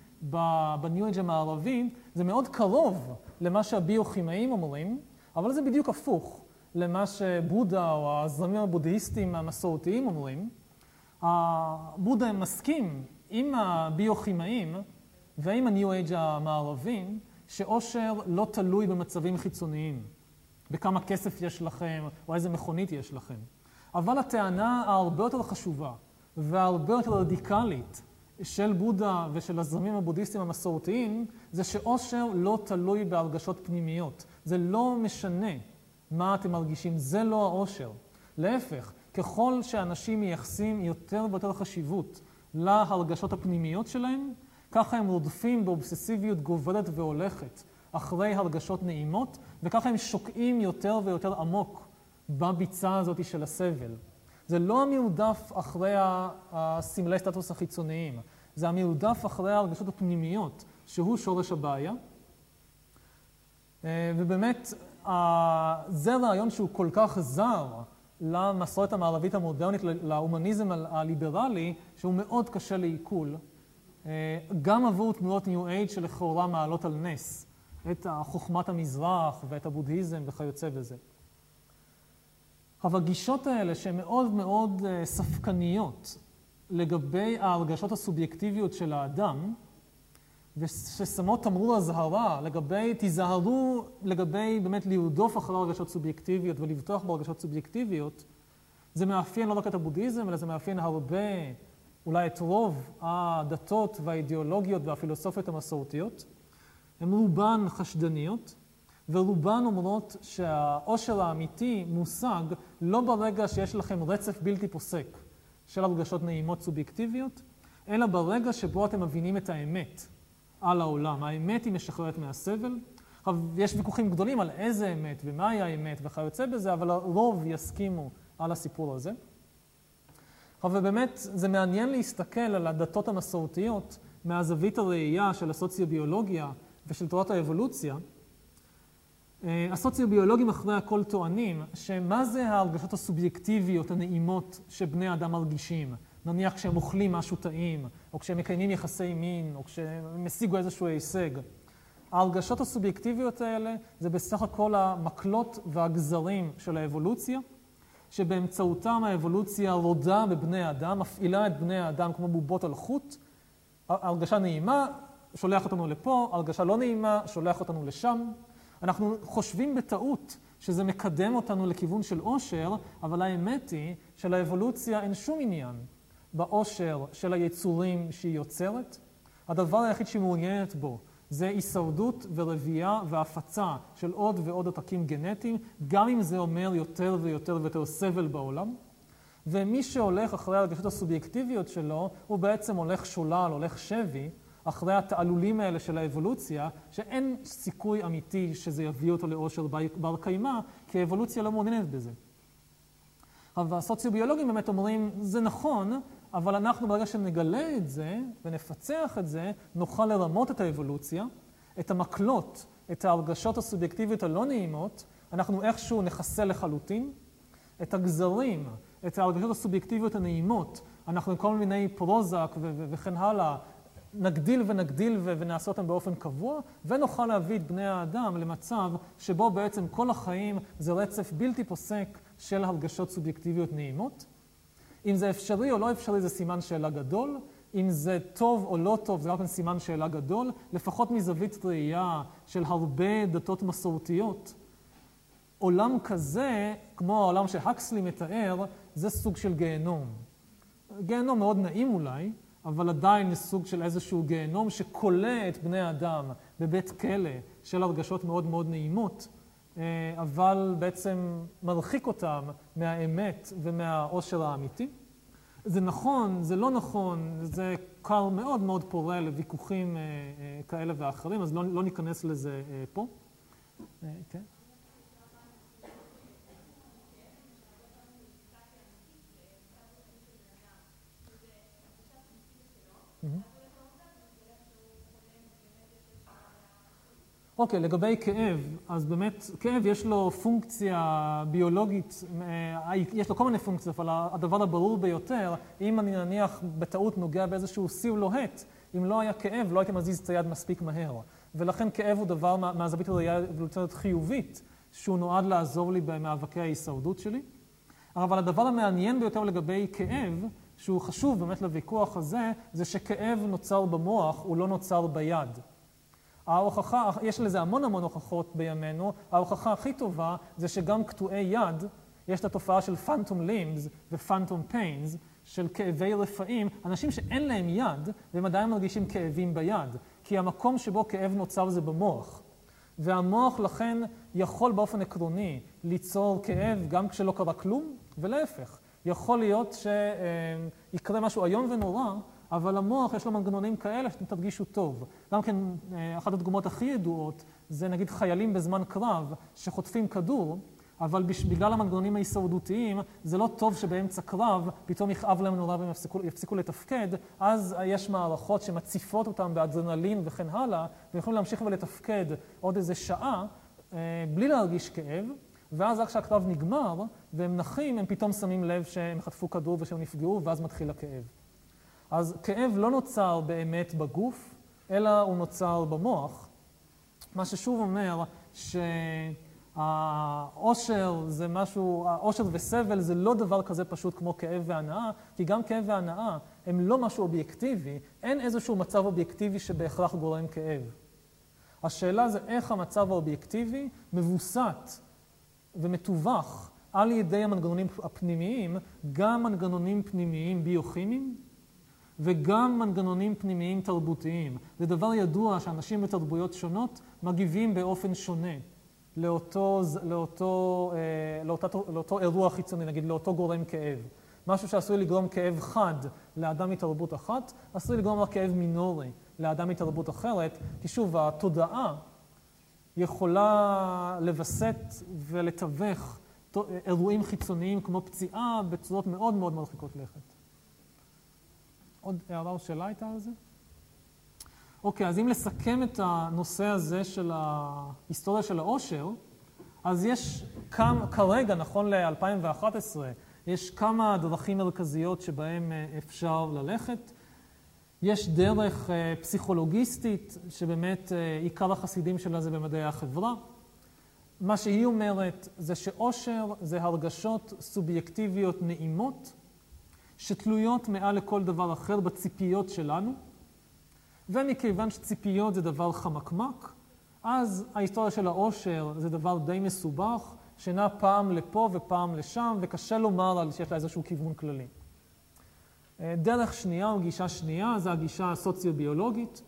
בניו אייג' המערבי, זה מאוד קרוב למה שהביוכימאים אומרים, אבל זה בדיוק הפוך למה שבודה או הזרמים הבודהיסטיים המסורתיים אומרים. בודה מסכים עם הביוכימאים ועם הניו אייג' המערבי, שאושר לא תלוי במצבים חיצוניים, בכמה כסף יש לכם או איזה מכונית יש לכם. אבל הטענה ההרבה יותר חשובה והרבה יותר רדיקלית של בודה ושל הזרמים הבודהיסטיים המסורתיים, זה שאושר לא תלוי בהרגשות פנימיות. זה לא משנה מה אתם מרגישים, זה לא האושר. להפך, ככל שאנשים מייחסים יותר ויותר חשיבות להרגשות הפנימיות שלהם, ככה הם רודפים באובססיביות גוברת והולכת אחרי הרגשות נעימות, וככה הם שוקעים יותר ויותר עמוק בביצה הזאת של הסבל. זה לא המעודף אחרי הסמלי סטטוס החיצוניים, זה המעודף אחרי ההרגשות הפנימיות, שהוא שורש הבעיה. אה, ובאמת, זה רעיון שהוא כל כך זר למסורת המערבית המודרנית, להומניזם הליברלי, שהוא מאוד קשה לעיכול, אה, גם עבור תנועות ניו אייד שלכאורה מעלות על נס את חוכמת המזרח ואת הבודהיזם וכיוצא בזה. אבל הגישות האלה שהן מאוד מאוד אה, ספקניות לגבי ההרגשות הסובייקטיביות של האדם, וששמות תמרור אזהרה לגבי, תיזהרו לגבי באמת לרדוף אחרי הרגשות סובייקטיביות ולבטוח בהרגשות סובייקטיביות, זה מאפיין לא רק את הבודהיזם, אלא זה מאפיין הרבה, אולי את רוב הדתות והאידיאולוגיות והפילוסופיות המסורתיות. הן רובן חשדניות, ורובן אומרות שהאושר האמיתי מושג לא ברגע שיש לכם רצף בלתי פוסק של הרגשות נעימות סובייקטיביות, אלא ברגע שבו אתם מבינים את האמת על העולם. האמת היא משחררת מהסבל. יש ויכוחים גדולים על איזה אמת ומהי האמת וכיוצא בזה, אבל הרוב יסכימו על הסיפור הזה. אבל באמת זה מעניין להסתכל על הדתות המסורתיות מהזווית הראייה של הסוציוביולוגיה ושל תורת האבולוציה. אה, הסוציוביולוגים אחרי הכל טוענים שמה זה ההרגשות הסובייקטיביות הנעימות שבני אדם מרגישים. נניח כשהם אוכלים משהו טעים, או כשהם מקיימים יחסי מין, או כשהם השיגו איזשהו הישג. ההרגשות הסובייקטיביות האלה זה בסך הכל המקלות והגזרים של האבולוציה, שבאמצעותם האבולוציה רודה בבני האדם, מפעילה את בני האדם כמו בובות על חוט. הרגשה נעימה, שולח אותנו לפה, הרגשה לא נעימה, שולח אותנו לשם. אנחנו חושבים בטעות שזה מקדם אותנו לכיוון של עושר, אבל האמת היא שלאבולוציה אין שום עניין בעושר של היצורים שהיא יוצרת. הדבר היחיד שהיא מעוניינת בו זה הישרדות ורבייה והפצה של עוד ועוד עותקים גנטיים, גם אם זה אומר יותר ויותר ויותר סבל בעולם. ומי שהולך אחרי הרגשות הסובייקטיביות שלו, הוא בעצם הולך שולל, הולך שבי, אחרי התעלולים האלה של האבולוציה, שאין סיכוי אמיתי שזה יביא אותו לאושר בר קיימא, כי האבולוציה לא מעוניינת בזה. אבל הסוציוביולוגים באמת אומרים, זה נכון, אבל אנחנו ברגע שנגלה את זה ונפצח את זה, נוכל לרמות את האבולוציה, את המקלות, את ההרגשות הסובייקטיביות הלא נעימות, אנחנו איכשהו נחסל לחלוטין. את הגזרים, את ההרגשות הסובייקטיביות הנעימות, אנחנו עם כל מיני פרוזק וכן הלאה, נגדיל ונגדיל ונעשה אותם באופן קבוע, ונוכל להביא את בני האדם למצב שבו בעצם כל החיים זה רצף בלתי פוסק של הרגשות סובייקטיביות נעימות. אם זה אפשרי או לא אפשרי זה סימן שאלה גדול. אם זה טוב או לא טוב, זה רק סימן שאלה גדול, לפחות מזווית ראייה של הרבה דתות מסורתיות. עולם כזה, כמו העולם שהקסלי מתאר, זה סוג של גיהנום. גיהנום מאוד נעים אולי, אבל עדיין סוג של איזשהו גיהנום שכולא את בני האדם בבית כלא של הרגשות מאוד מאוד נעימות, אבל בעצם מרחיק אותם מהאמת ומהעושר האמיתי. זה נכון, זה לא נכון, זה כר מאוד מאוד פורה לוויכוחים אה, אה, כאלה ואחרים, אז לא, לא ניכנס לזה פה. כן. אוקיי, okay, לגבי כאב, אז באמת, כאב יש לו פונקציה ביולוגית, אה, יש לו כל מיני פונקציות, אבל הדבר הברור ביותר, אם אני נניח בטעות נוגע באיזשהו סיב לוהט, אם לא היה כאב, לא הייתי מזיז את היד מספיק מהר. ולכן כאב הוא דבר מהזווית הראייה אבולוציונית חיובית, שהוא נועד לעזור לי במאבקי ההישרדות שלי. אבל הדבר המעניין ביותר לגבי כאב, שהוא חשוב באמת לוויכוח הזה, זה שכאב נוצר במוח, הוא לא נוצר ביד. ההוכחה, יש לזה המון המון הוכחות בימינו, ההוכחה הכי טובה זה שגם קטועי יד, יש את התופעה של פנטום לימס ופנטום פיינס, של כאבי רפאים, אנשים שאין להם יד והם עדיין מרגישים כאבים ביד, כי המקום שבו כאב נוצר זה במוח. והמוח לכן יכול באופן עקרוני ליצור כאב גם כשלא קרה כלום, ולהפך. יכול להיות שיקרה משהו איום ונורא, אבל המוח יש לו מנגנונים כאלה שאתם תרגישו טוב. גם כן, אה, אחת הדוגמאות הכי ידועות זה נגיד חיילים בזמן קרב שחוטפים כדור, אבל בגלל המנגנונים ההישרדותיים, זה לא טוב שבאמצע קרב פתאום יכאב להם נורא והם יפסיקו, יפסיקו לתפקד, אז יש מערכות שמציפות אותם באדרנלין וכן הלאה, והם יכולים להמשיך ולתפקד עוד איזה שעה אה, בלי להרגיש כאב, ואז רק כשהקרב נגמר והם נחים, הם פתאום שמים לב שהם חטפו כדור ושהם נפגעו, ואז מתחיל הכאב. אז כאב לא נוצר באמת בגוף, אלא הוא נוצר במוח, מה ששוב אומר שהאושר זה משהו, האושר וסבל זה לא דבר כזה פשוט כמו כאב והנאה, כי גם כאב והנאה הם לא משהו אובייקטיבי, אין איזשהו מצב אובייקטיבי שבהכרח גורם כאב. השאלה זה איך המצב האובייקטיבי מבוסת ומתווך על ידי המנגנונים הפנימיים, גם מנגנונים פנימיים ביוכימיים וגם מנגנונים פנימיים תרבותיים. זה דבר ידוע שאנשים בתרבויות שונות מגיבים באופן שונה לאותו, לאותו, אה, לאותו, לאותו אירוע חיצוני, נגיד לאותו גורם כאב. משהו שעשוי לגרום כאב חד לאדם מתרבות אחת, עשוי לגרום רק כאב מינורי לאדם מתרבות אחרת, כי שוב, התודעה יכולה לווסת ולתווך אירועים חיצוניים כמו פציעה בצורות מאוד מאוד מרחיקות לכת. עוד הערה או שאלה הייתה על זה? אוקיי, אז אם לסכם את הנושא הזה של ההיסטוריה של העושר, אז יש כמה, כרגע, נכון ל-2011, יש כמה דרכים מרכזיות שבהן אה, אפשר ללכת. יש דרך אה, פסיכולוגיסטית, שבאמת אה, עיקר החסידים שלה זה במדעי החברה. מה שהיא אומרת זה שאושר זה הרגשות סובייקטיביות נעימות, שתלויות מעל לכל דבר אחר בציפיות שלנו, ומכיוון שציפיות זה דבר חמקמק, אז ההיסטוריה של העושר זה דבר די מסובך, שנע פעם לפה ופעם לשם, וקשה לומר על שיש לה איזשהו כיוון כללי. אה, דרך שנייה או גישה שנייה זה הגישה הסוציו-ביולוגית.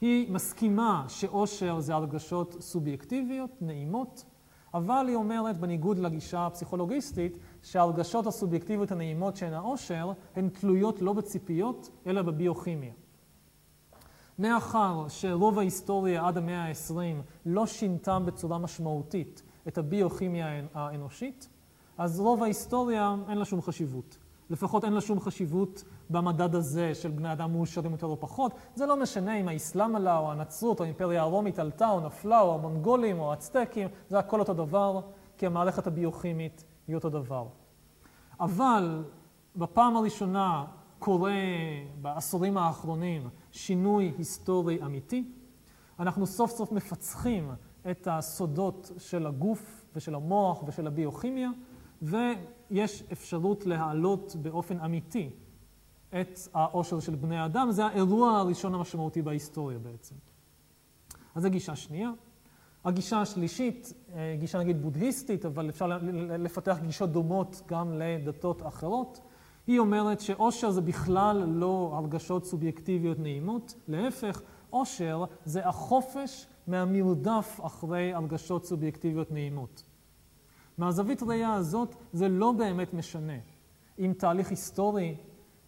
היא מסכימה שעושר זה הרגשות סובייקטיביות, נעימות, אבל היא אומרת, בניגוד לגישה הפסיכולוגיסטית, שההרגשות הסובייקטיביות הנעימות שהן העושר, הן תלויות לא בציפיות, אלא בביוכימיה. מאחר שרוב ההיסטוריה עד המאה ה-20 לא שינתה בצורה משמעותית את הביוכימיה האנושית, אז רוב ההיסטוריה אין לה שום חשיבות. לפחות אין לה שום חשיבות במדד הזה של בני אדם מאושרים יותר או פחות. זה לא משנה אם האסלאם עלה, או הנצרות, או האימפריה הרומית עלתה, או נפלה, או המונגולים, או האצטקים, זה הכל אותו דבר, כי המערכת הביוכימית היא אותו דבר. אבל בפעם הראשונה קורה בעשורים האחרונים שינוי היסטורי אמיתי. אנחנו סוף סוף מפצחים את הסודות של הגוף ושל המוח ושל הביוכימיה, ויש אפשרות להעלות באופן אמיתי את העושר של בני האדם. זה האירוע הראשון המשמעותי בהיסטוריה בעצם. אז זו גישה שנייה. הגישה השלישית, אה, גישה נגיד בודהיסטית, אבל אפשר לפתח גישות דומות גם לדתות אחרות. היא אומרת שאושר זה בכלל לא הרגשות סובייקטיביות נעימות, להפך, אושר זה החופש מהמרדף אחרי הרגשות סובייקטיביות נעימות. מהזווית ראייה הזאת זה לא באמת משנה אם תהליך היסטורי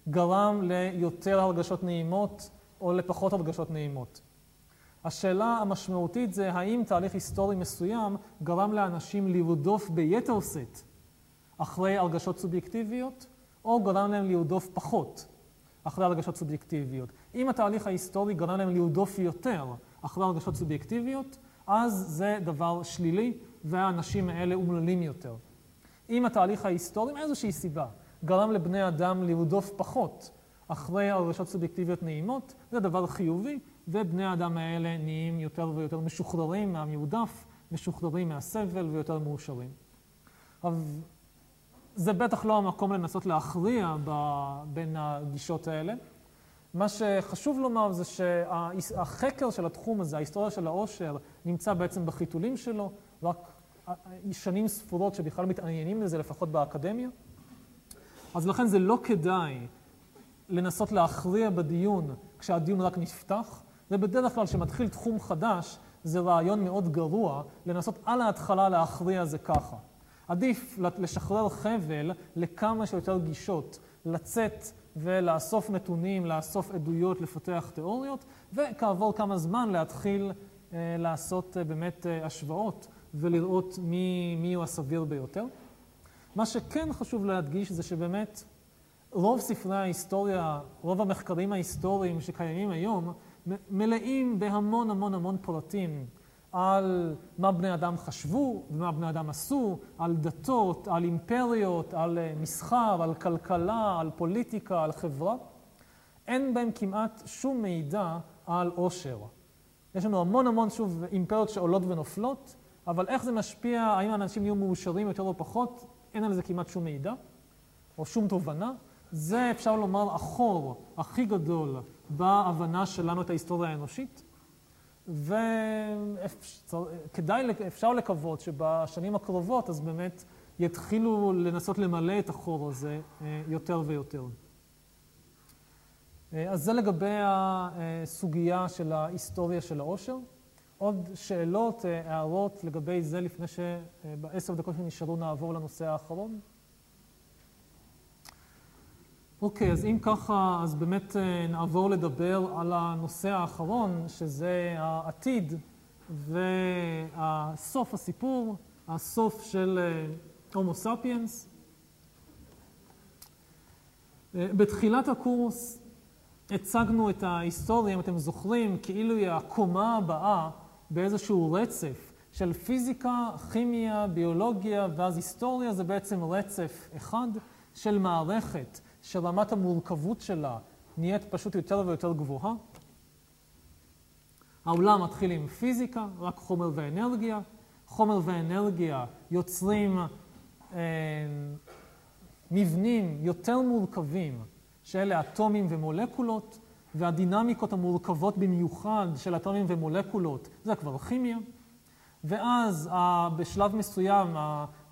גרם ליותר הרגשות נעימות או לפחות הרגשות נעימות. השאלה המשמעותית זה האם תהליך היסטורי מסוים גרם לאנשים לרדוף ביתר שאת אחרי הרגשות סובייקטיביות, או גרם להם לרדוף פחות אחרי הרגשות סובייקטיביות. אם התהליך ההיסטורי גרם להם לרדוף יותר אחרי הרגשות סובייקטיביות, אז זה דבר שלילי, והאנשים האלה אומללים יותר. אם התהליך ההיסטורי, מאיזושהי סיבה, גרם לבני אדם לרדוף פחות אחרי הרגשות סובייקטיביות נעימות, זה דבר חיובי, ובני האדם האלה נהיים יותר ויותר משוחררים מהמרדף, משוחררים מהסבל ויותר מאושרים. אז זה בטח לא המקום לנסות להכריע בין הגישות האלה. מה שחשוב לומר זה שהחקר של התחום הזה, ההיסטוריה של העושר, נמצא בעצם בחיתולים שלו, רק שנים ספורות שבכלל מתעניינים בזה, לפחות באקדמיה. אז לכן זה לא כדאי לנסות להכריע בדיון כשהדיון רק נפתח. זה בדרך כלל כשמתחיל תחום חדש, זה רעיון מאוד גרוע לנסות על ההתחלה להכריע זה ככה. עדיף לשחרר חבל לכמה שיותר גישות, לצאת ולאסוף נתונים, לאסוף עדויות, לפתח תיאוריות, וכעבור כמה זמן להתחיל אה, לעשות אה, באמת אה, השוואות ולראות מי, מי הוא הסביר ביותר. מה שכן חשוב להדגיש זה שבאמת רוב ספרי ההיסטוריה, רוב המחקרים ההיסטוריים שקיימים היום, מלאים בהמון המון המון פרטים על מה בני אדם חשבו ומה בני אדם עשו, על דתות, על אימפריות, על אה, מסחר, על כלכלה, על פוליטיקה, על חברה. אין בהם כמעט שום מידע על עושר. יש לנו המון המון, שוב, אימפריות שעולות ונופלות, אבל איך זה משפיע, האם האנשים יהיו מאושרים יותר או פחות, אין על זה כמעט שום מידע, או שום תובנה. זה אפשר לומר החור הכי גדול בהבנה שלנו את ההיסטוריה האנושית. וכדאי, אפשר לקוות שבשנים הקרובות אז באמת יתחילו לנסות למלא את החור הזה אה, יותר ויותר. אה, אז זה לגבי הסוגיה של ההיסטוריה של העושר. עוד שאלות, אה, הערות לגבי זה לפני שבעשר דקות שנשארו נעבור לנושא האחרון? אוקיי, אז אם ככה, אז באמת אה, נעבור לדבר על הנושא האחרון, שזה העתיד והסוף הסיפור, הסוף של הומו ספיאנס. בתחילת הקורס הצגנו את ההיסטוריה, אם אתם זוכרים, כאילו היא הקומה הבאה באיזשהו רצף של פיזיקה, כימיה, ביולוגיה, ואז היסטוריה זה בעצם רצף אחד של מערכת שרמת המורכבות שלה נהיית פשוט יותר ויותר גבוהה. העולם מתחיל עם פיזיקה, רק חומר ואנרגיה. חומר ואנרגיה יוצרים אה, מבנים יותר מורכבים שאלה אטומים ומולקולות, והדינמיקות המורכבות במיוחד של אטומים ומולקולות זה כבר כימיה. ואז בשלב מסוים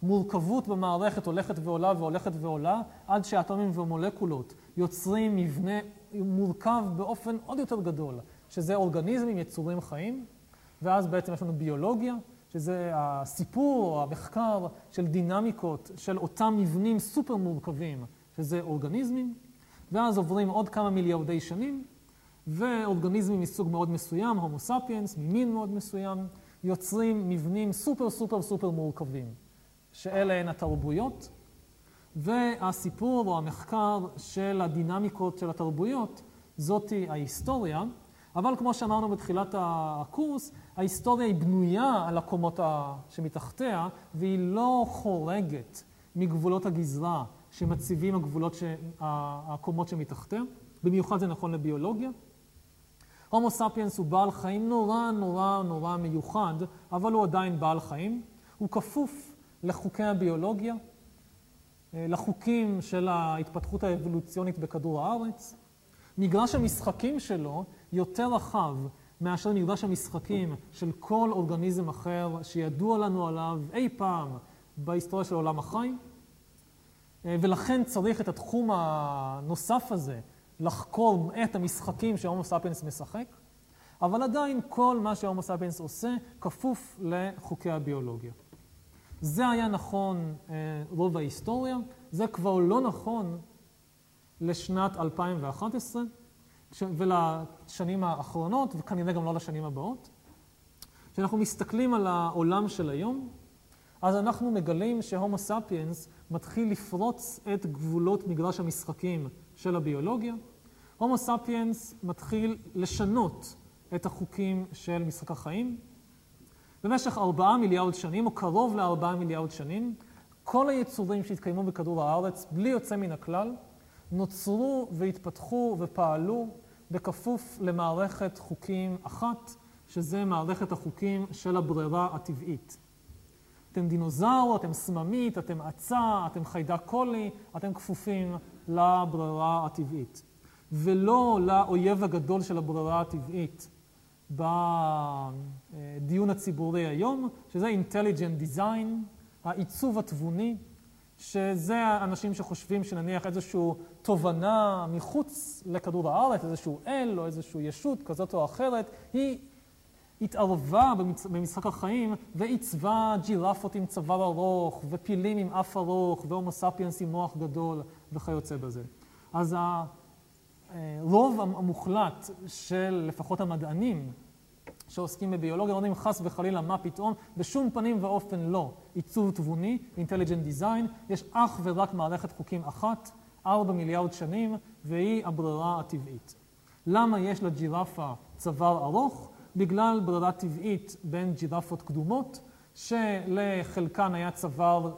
המורכבות במערכת הולכת ועולה והולכת ועולה, עד שהאטומים ומולקולות יוצרים מבנה מורכב באופן עוד יותר גדול, שזה אורגניזמים, יצורים חיים, ואז בעצם יש לנו ביולוגיה, שזה הסיפור המחקר של דינמיקות של אותם מבנים סופר מורכבים, שזה אורגניזמים, ואז עוברים עוד כמה מיליארדי שנים, ואורגניזמים מסוג מאוד מסוים, הומו ספיאנס, ממין מאוד מסוים, יוצרים מבנים סופר סופר סופר מורכבים, שאלה הן התרבויות, והסיפור או המחקר של הדינמיקות של התרבויות, זאתי ההיסטוריה. אבל כמו שאמרנו בתחילת הקורס, ההיסטוריה היא בנויה על הקומות שמתחתיה, והיא לא חורגת מגבולות הגזרה שמציבים הגבולות, ש... הקומות שמתחתיה. במיוחד זה נכון לביולוגיה. הומו ספיאנס הוא בעל חיים נורא נורא נורא מיוחד, אבל הוא עדיין בעל חיים. הוא כפוף לחוקי הביולוגיה, אה, לחוקים של ההתפתחות האבולוציונית בכדור הארץ. מגרש המשחקים שלו יותר רחב מאשר מגרש המשחקים של כל אורגניזם אחר שידוע לנו עליו אי פעם בהיסטוריה של עולם החי. אה, ולכן צריך את התחום הנוסף הזה לחקור את המשחקים שההומו ספיאנס משחק, אבל עדיין כל מה שההומו ספיאנס עושה כפוף לחוקי הביולוגיה. זה היה נכון אה, רוב ההיסטוריה, זה כבר לא נכון לשנת 2011 ולשנים האחרונות, וכנראה גם לא לשנים הבאות. כשאנחנו מסתכלים על העולם של היום, אז אנחנו מגלים שהומו ספיאנס מתחיל לפרוץ את גבולות מגרש המשחקים של הביולוגיה. הומו ספיאנס מתחיל לשנות את החוקים של משחק החיים. במשך ארבעה מיליארד שנים, או קרוב לארבעה מיליארד שנים, כל היצורים שהתקיימו בכדור הארץ, בלי יוצא מן הכלל, נוצרו והתפתחו ופעלו בכפוף למערכת חוקים אחת, שזה מערכת החוקים של הברירה הטבעית. אתם דינוזאור, אתם סממית, אתם עצה, אתם חיידק קולי, אתם כפופים לברירה הטבעית. ולא לאויב הגדול של הברירה הטבעית בדיון הציבורי היום, שזה Intelligent Design, העיצוב התבוני, שזה האנשים שחושבים שנניח איזושהי תובנה מחוץ לכדור הארץ, איזשהו אל או איזושהי ישות כזאת או אחרת, היא התערבה במשחק החיים ועיצבה ג'ירפות עם צוואר ארוך ופילים עם אף ארוך והומו ספיאנס עם מוח גדול וכיוצא בזה. אז הרוב המוחלט של לפחות המדענים שעוסקים בביולוגיה, יודעים חס וחלילה מה פתאום, בשום פנים ואופן לא עיצוב תבוני, Intelligent Design, יש אך ורק מערכת חוקים אחת, ארבע מיליארד שנים, והיא הברירה הטבעית. למה יש לג'ירפה צוואר ארוך? בגלל ברירה טבעית בין ג'ירפות קדומות, שלחלקן היה צוואר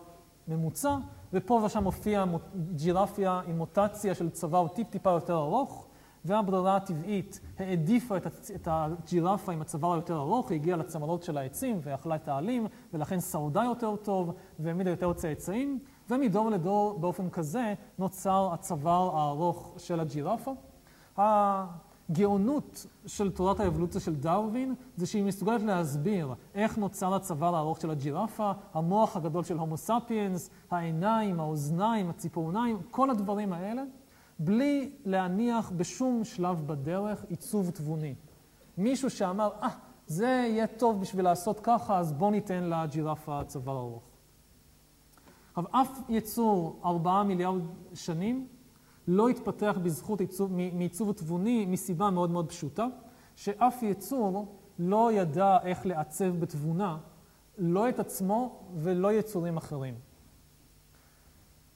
ממוצע, ופה ושם הופיעה ג'ירפיה עם מוטציה של צוואר טיפ-טיפה יותר ארוך, והברירה הטבעית העדיפה את הג'ירפה עם הצוואר היותר ארוך, היא הגיעה לצמרות של העצים ואכלה את העלים, ולכן שרדה יותר טוב והעמידה יותר צאצאים, ומדור לדור באופן כזה נוצר הצוואר הארוך של הג'ירפה. הגאונות של תורת האבולוציה של דרווין זה שהיא מסוגלת להסביר איך נוצר הצוואר הארוך של הג'ירפה, המוח הגדול של הומו ספיאנס, העיניים, האוזניים, הציפורניים, כל הדברים האלה, בלי להניח בשום שלב בדרך עיצוב תבוני. מישהו שאמר, אה, ah, זה יהיה טוב בשביל לעשות ככה, אז בוא ניתן לג'ירפה צוואר ארוך. עכשיו, אף יצור ארבעה מיליארד שנים לא התפתח בזכות עיצוב, מעיצוב תבוני מסיבה מאוד מאוד פשוטה, שאף יצור לא ידע איך לעצב בתבונה לא את עצמו ולא יצורים אחרים.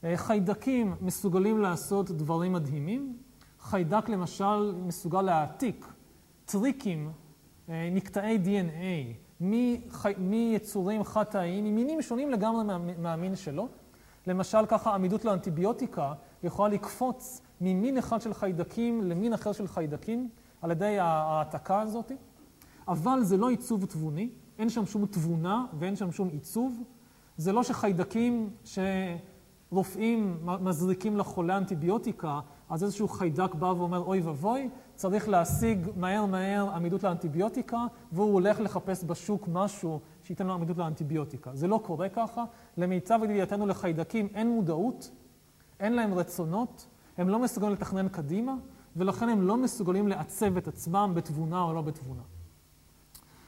אה, חיידקים מסוגלים לעשות דברים מדהימים. חיידק למשל מסוגל להעתיק טריקים, אה, מקטעי DNA, מיצורים חד-תאיים, ממינים שונים לגמרי מהמין שלו. למשל ככה עמידות לאנטיביוטיקה יכולה לקפוץ ממין אחד של חיידקים למין אחר של חיידקים על ידי ההעתקה הזאת, אבל זה לא עיצוב תבוני, אין שם שום תבונה ואין שם שום עיצוב. זה לא שחיידקים שרופאים מזריקים לחולה אנטיביוטיקה, אז איזשהו חיידק בא ואומר אוי ואבוי, צריך להשיג מהר מהר עמידות לאנטיביוטיקה, והוא הולך לחפש בשוק משהו שייתן לו עמידות לאנטיביוטיקה. זה לא קורה ככה. למיטב ידיעתנו לחיידקים אין מודעות, אין להם רצונות, הם לא מסוגלים לתכנן קדימה, ולכן הם לא מסוגלים לעצב את עצמם בתבונה או לא בתבונה.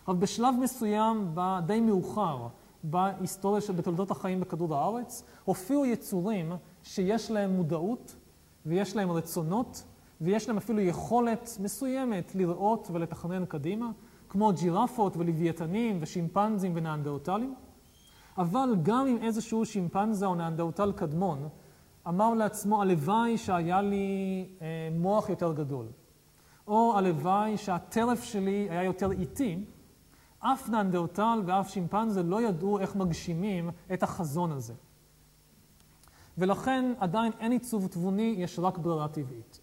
אבל בשלב מסוים, די מאוחר, בהיסטוריה של בתולדות החיים בכדור הארץ, הופיעו יצורים שיש להם מודעות ויש להם רצונות ויש להם אפילו יכולת מסוימת לראות ולתכנן קדימה, כמו ג'ירפות ולוויתנים ושימפנזים ונאנדרטלים. אבל גם אם איזשהו שימפנזה או נאנדרטל קדמון אמר לעצמו, הלוואי שהיה לי אה, מוח יותר גדול, או הלוואי שהטרף שלי היה יותר איטי, אף נאנדרטל ואף שימפנזה לא ידעו איך מגשימים את החזון הזה. ולכן עדיין אין עיצוב תבוני, יש רק ברירה טבעית.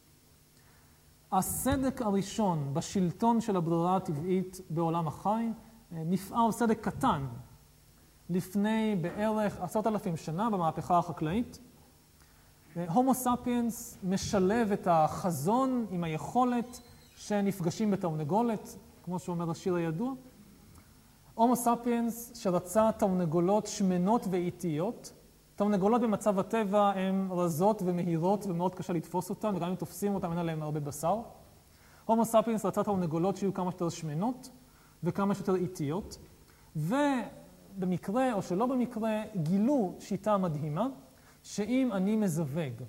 הסדק הראשון בשלטון של הברירה הטבעית בעולם החי נפער סדק קטן לפני בערך עשרת אלפים שנה במהפכה החקלאית. הומו ספיאנס משלב את החזון עם היכולת שנפגשים בתרנגולת, כמו שאומר השיר הידוע. הומו ספיאנס שרצה תרנגולות שמנות ואיטיות. תרנגולות במצב הטבע הן רזות ומהירות ומאוד קשה לתפוס אותן, וגם אם תופסים אותן אין עליהן הרבה בשר. הומו ספיאנס רצה תרנגולות שיהיו כמה שיותר שמנות וכמה שיותר איטיות, ובמקרה או שלא במקרה גילו שיטה מדהימה, שאם אני מזווג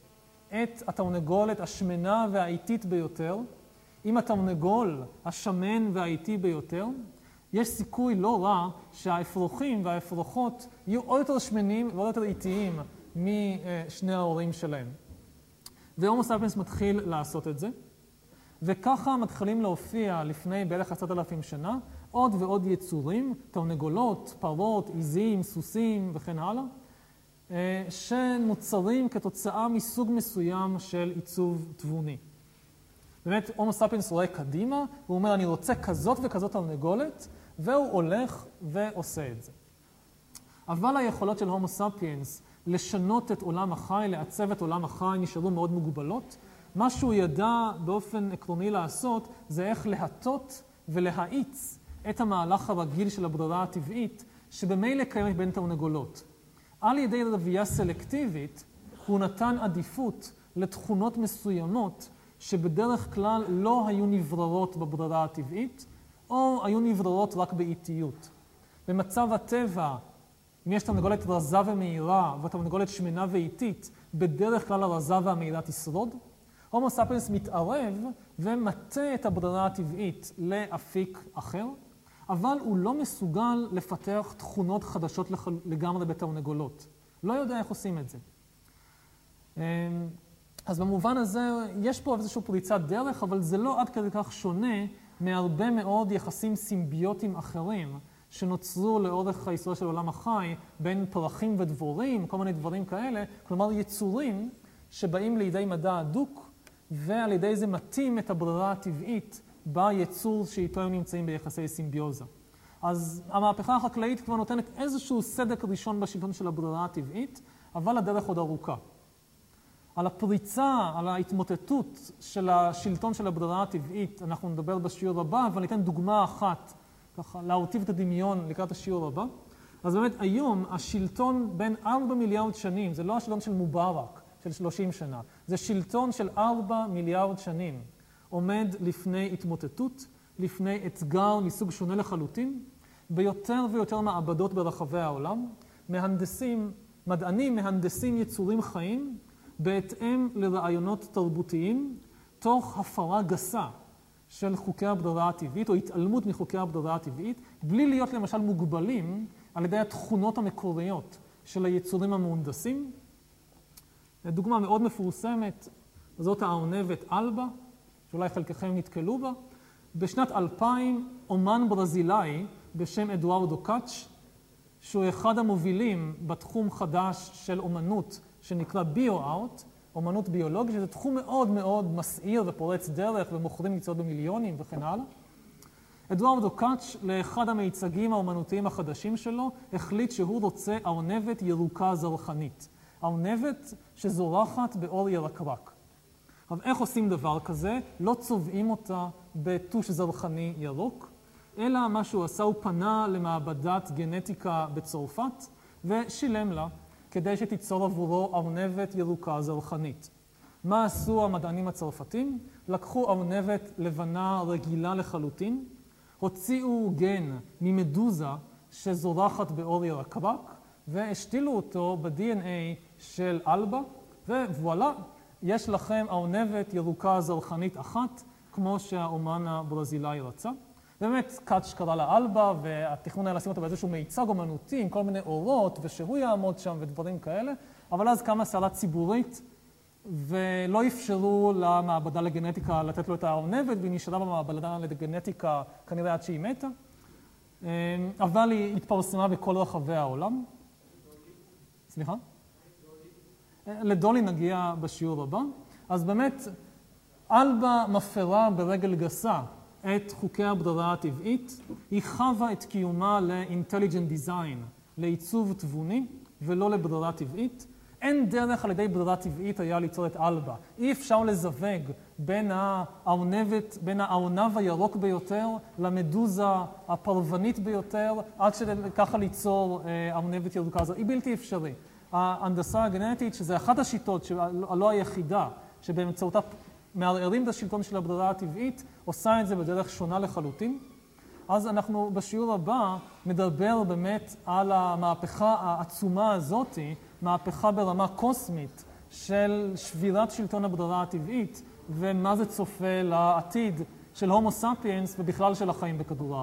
את התרנגולת השמנה והאיטית ביותר עם התרנגול השמן והאיטי ביותר, יש סיכוי לא רע שהאפרוחים והאפרוחות יהיו עוד יותר שמנים ועוד יותר איטיים משני ההורים שלהם. והומו ספיאנס מתחיל לעשות את זה, וככה מתחילים להופיע לפני בערך עשרת אלפים שנה עוד ועוד יצורים, תרנגולות, פרות, עיזים, סוסים וכן הלאה, אה, שנוצרים כתוצאה מסוג מסוים של עיצוב תבוני. באמת, הומו ספיאנס רואה קדימה, הוא אומר, אני רוצה כזאת וכזאת תרנגולת, והוא הולך ועושה את זה. אבל היכולות של הומו ספיאנס לשנות את עולם החי, לעצב את עולם החי, נשארו מאוד מוגבלות. מה שהוא ידע באופן עקרוני לעשות, זה איך להטות ולהאיץ את המהלך הרגיל של הברירה הטבעית, שבמילא קיימת בין תרנגולות. על ידי רבייה סלקטיבית, הוא נתן עדיפות לתכונות מסוימות שבדרך כלל לא היו נבררות בברירה הטבעית, או היו נבררות רק באיטיות. במצב הטבע, אם יש תרנגולת רזה ומהירה ותרנגולת שמנה ואיטית, בדרך כלל הרזה והמהירה תשרוד. הומו ספיאנס מתערב ומטה את הברירה הטבעית לאפיק אחר, אבל הוא לא מסוגל לפתח תכונות חדשות לגמרי בתרנגולות. לא יודע איך עושים את זה. אמ, אז במובן הזה יש פה איזושהי פריצת דרך, אבל זה לא עד כדי כך שונה מהרבה מאוד יחסים סימביוטיים אחרים שנוצרו לאורך ההיסטוריה של עולם החי בין פרחים ודבורים, כל מיני דברים כאלה, כלומר יצורים שבאים לידי מדע הדוק ועל ידי זה מתאים את הברירה הטבעית ביצור שאיתו הם נמצאים ביחסי סימביוזה. אז המהפכה החקלאית כבר נותנת איזשהו סדק ראשון בשלטון של הברירה הטבעית, אבל הדרך עוד ארוכה. על הפריצה, על ההתמוטטות של השלטון של הברירה הטבעית, אנחנו נדבר בשיעור הבא, אבל ניתן דוגמה אחת, ככה, להרטיב את הדמיון לקראת השיעור הבא. אז באמת היום השלטון בין 4 מיליארד שנים, זה לא השלטון של מובארק, של 30 שנה, זה שלטון של 4 מיליארד שנים, עומד לפני התמוטטות, לפני אתגר מסוג שונה לחלוטין, ביותר ויותר מעבדות ברחבי העולם, מהנדסים, מדענים מהנדסים יצורים חיים, בהתאם לרעיונות תרבותיים, תוך הפרה גסה של חוקי הברירה הטבעית, או התעלמות מחוקי הברירה הטבעית, בלי להיות למשל מוגבלים על ידי התכונות המקוריות של היצורים המהונדסים. דוגמה מאוד מפורסמת, זאת הארנבת אלבה, שאולי חלקכם נתקלו בה. בשנת 2000, אומן ברזילאי בשם אדוארדו קאץ', שהוא אחד המובילים בתחום חדש של אומנות שנקרא ביו-ארט, אומנות ביולוגית, שזה תחום מאוד מאוד מסעיר ופורץ דרך ומוכרים מקצועות במיליונים וכן הלאה. אדוארדו קאץ', לאחד המיצגים האומנותיים החדשים שלו, החליט שהוא רוצה ארנבת ירוקה זרחנית. ארנבת שזורחת באור ירקרק. עכשיו, איך עושים דבר כזה? לא צובעים אותה בטוש זרחני ירוק, אלא מה שהוא עשה, הוא פנה למעבדת גנטיקה בצרפת ושילם לה כדי שתיצור עבורו ארנבת ירוקה זרחנית. מה עשו המדענים הצרפתים? לקחו ארנבת לבנה רגילה לחלוטין, הוציאו גן ממדוזה שזורחת באור ירקרק והשתילו אותו ב-DNA של אלבה, ווואלה, יש לכם ארנבת ירוקה זרחנית אחת, כמו שהאומן הברזילאי רצה. באמת, קאץ' קרא לה אלבה, והתכנון היה לשים אותו באיזשהו מיצג אומנותי עם כל מיני אורות, ושהוא יעמוד שם ודברים כאלה, אבל אז קמה סערה ציבורית, ולא אפשרו למעבדה לגנטיקה לתת לו את הארנבת, והיא נשארה במעבדה לגנטיקה כנראה עד שהיא מתה. אבל היא התפרסמה בכל רחבי העולם. סליחה? לדולי נגיע בשיעור הבא. אז באמת, אלבה מפרה ברגל גסה את חוקי הברירה הטבעית, היא חווה את קיומה ל-intelligent design, לעיצוב תבוני, ולא לברירה טבעית. אין דרך על ידי ברירה טבעית היה ליצור את אלבה. אי אפשר לזווג בין הארנבת, בין הארנב הירוק ביותר למדוזה הפרוונית ביותר, עד שככה ליצור ארנבת ירוקה. היא בלתי אפשרי. ההנדסה הגנטית, שזה אחת השיטות, לא היחידה, שבאמצעותה מערערים את השלטון של הברירה הטבעית, עושה את זה בדרך שונה לחלוטין. אז אנחנו בשיעור הבא נדבר באמת על המהפכה העצומה הזאתי, מהפכה ברמה קוסמית של שבירת שלטון הברירה הטבעית, ומה זה צופה לעתיד של הומו ספיאנס ובכלל של החיים בכדור הארץ.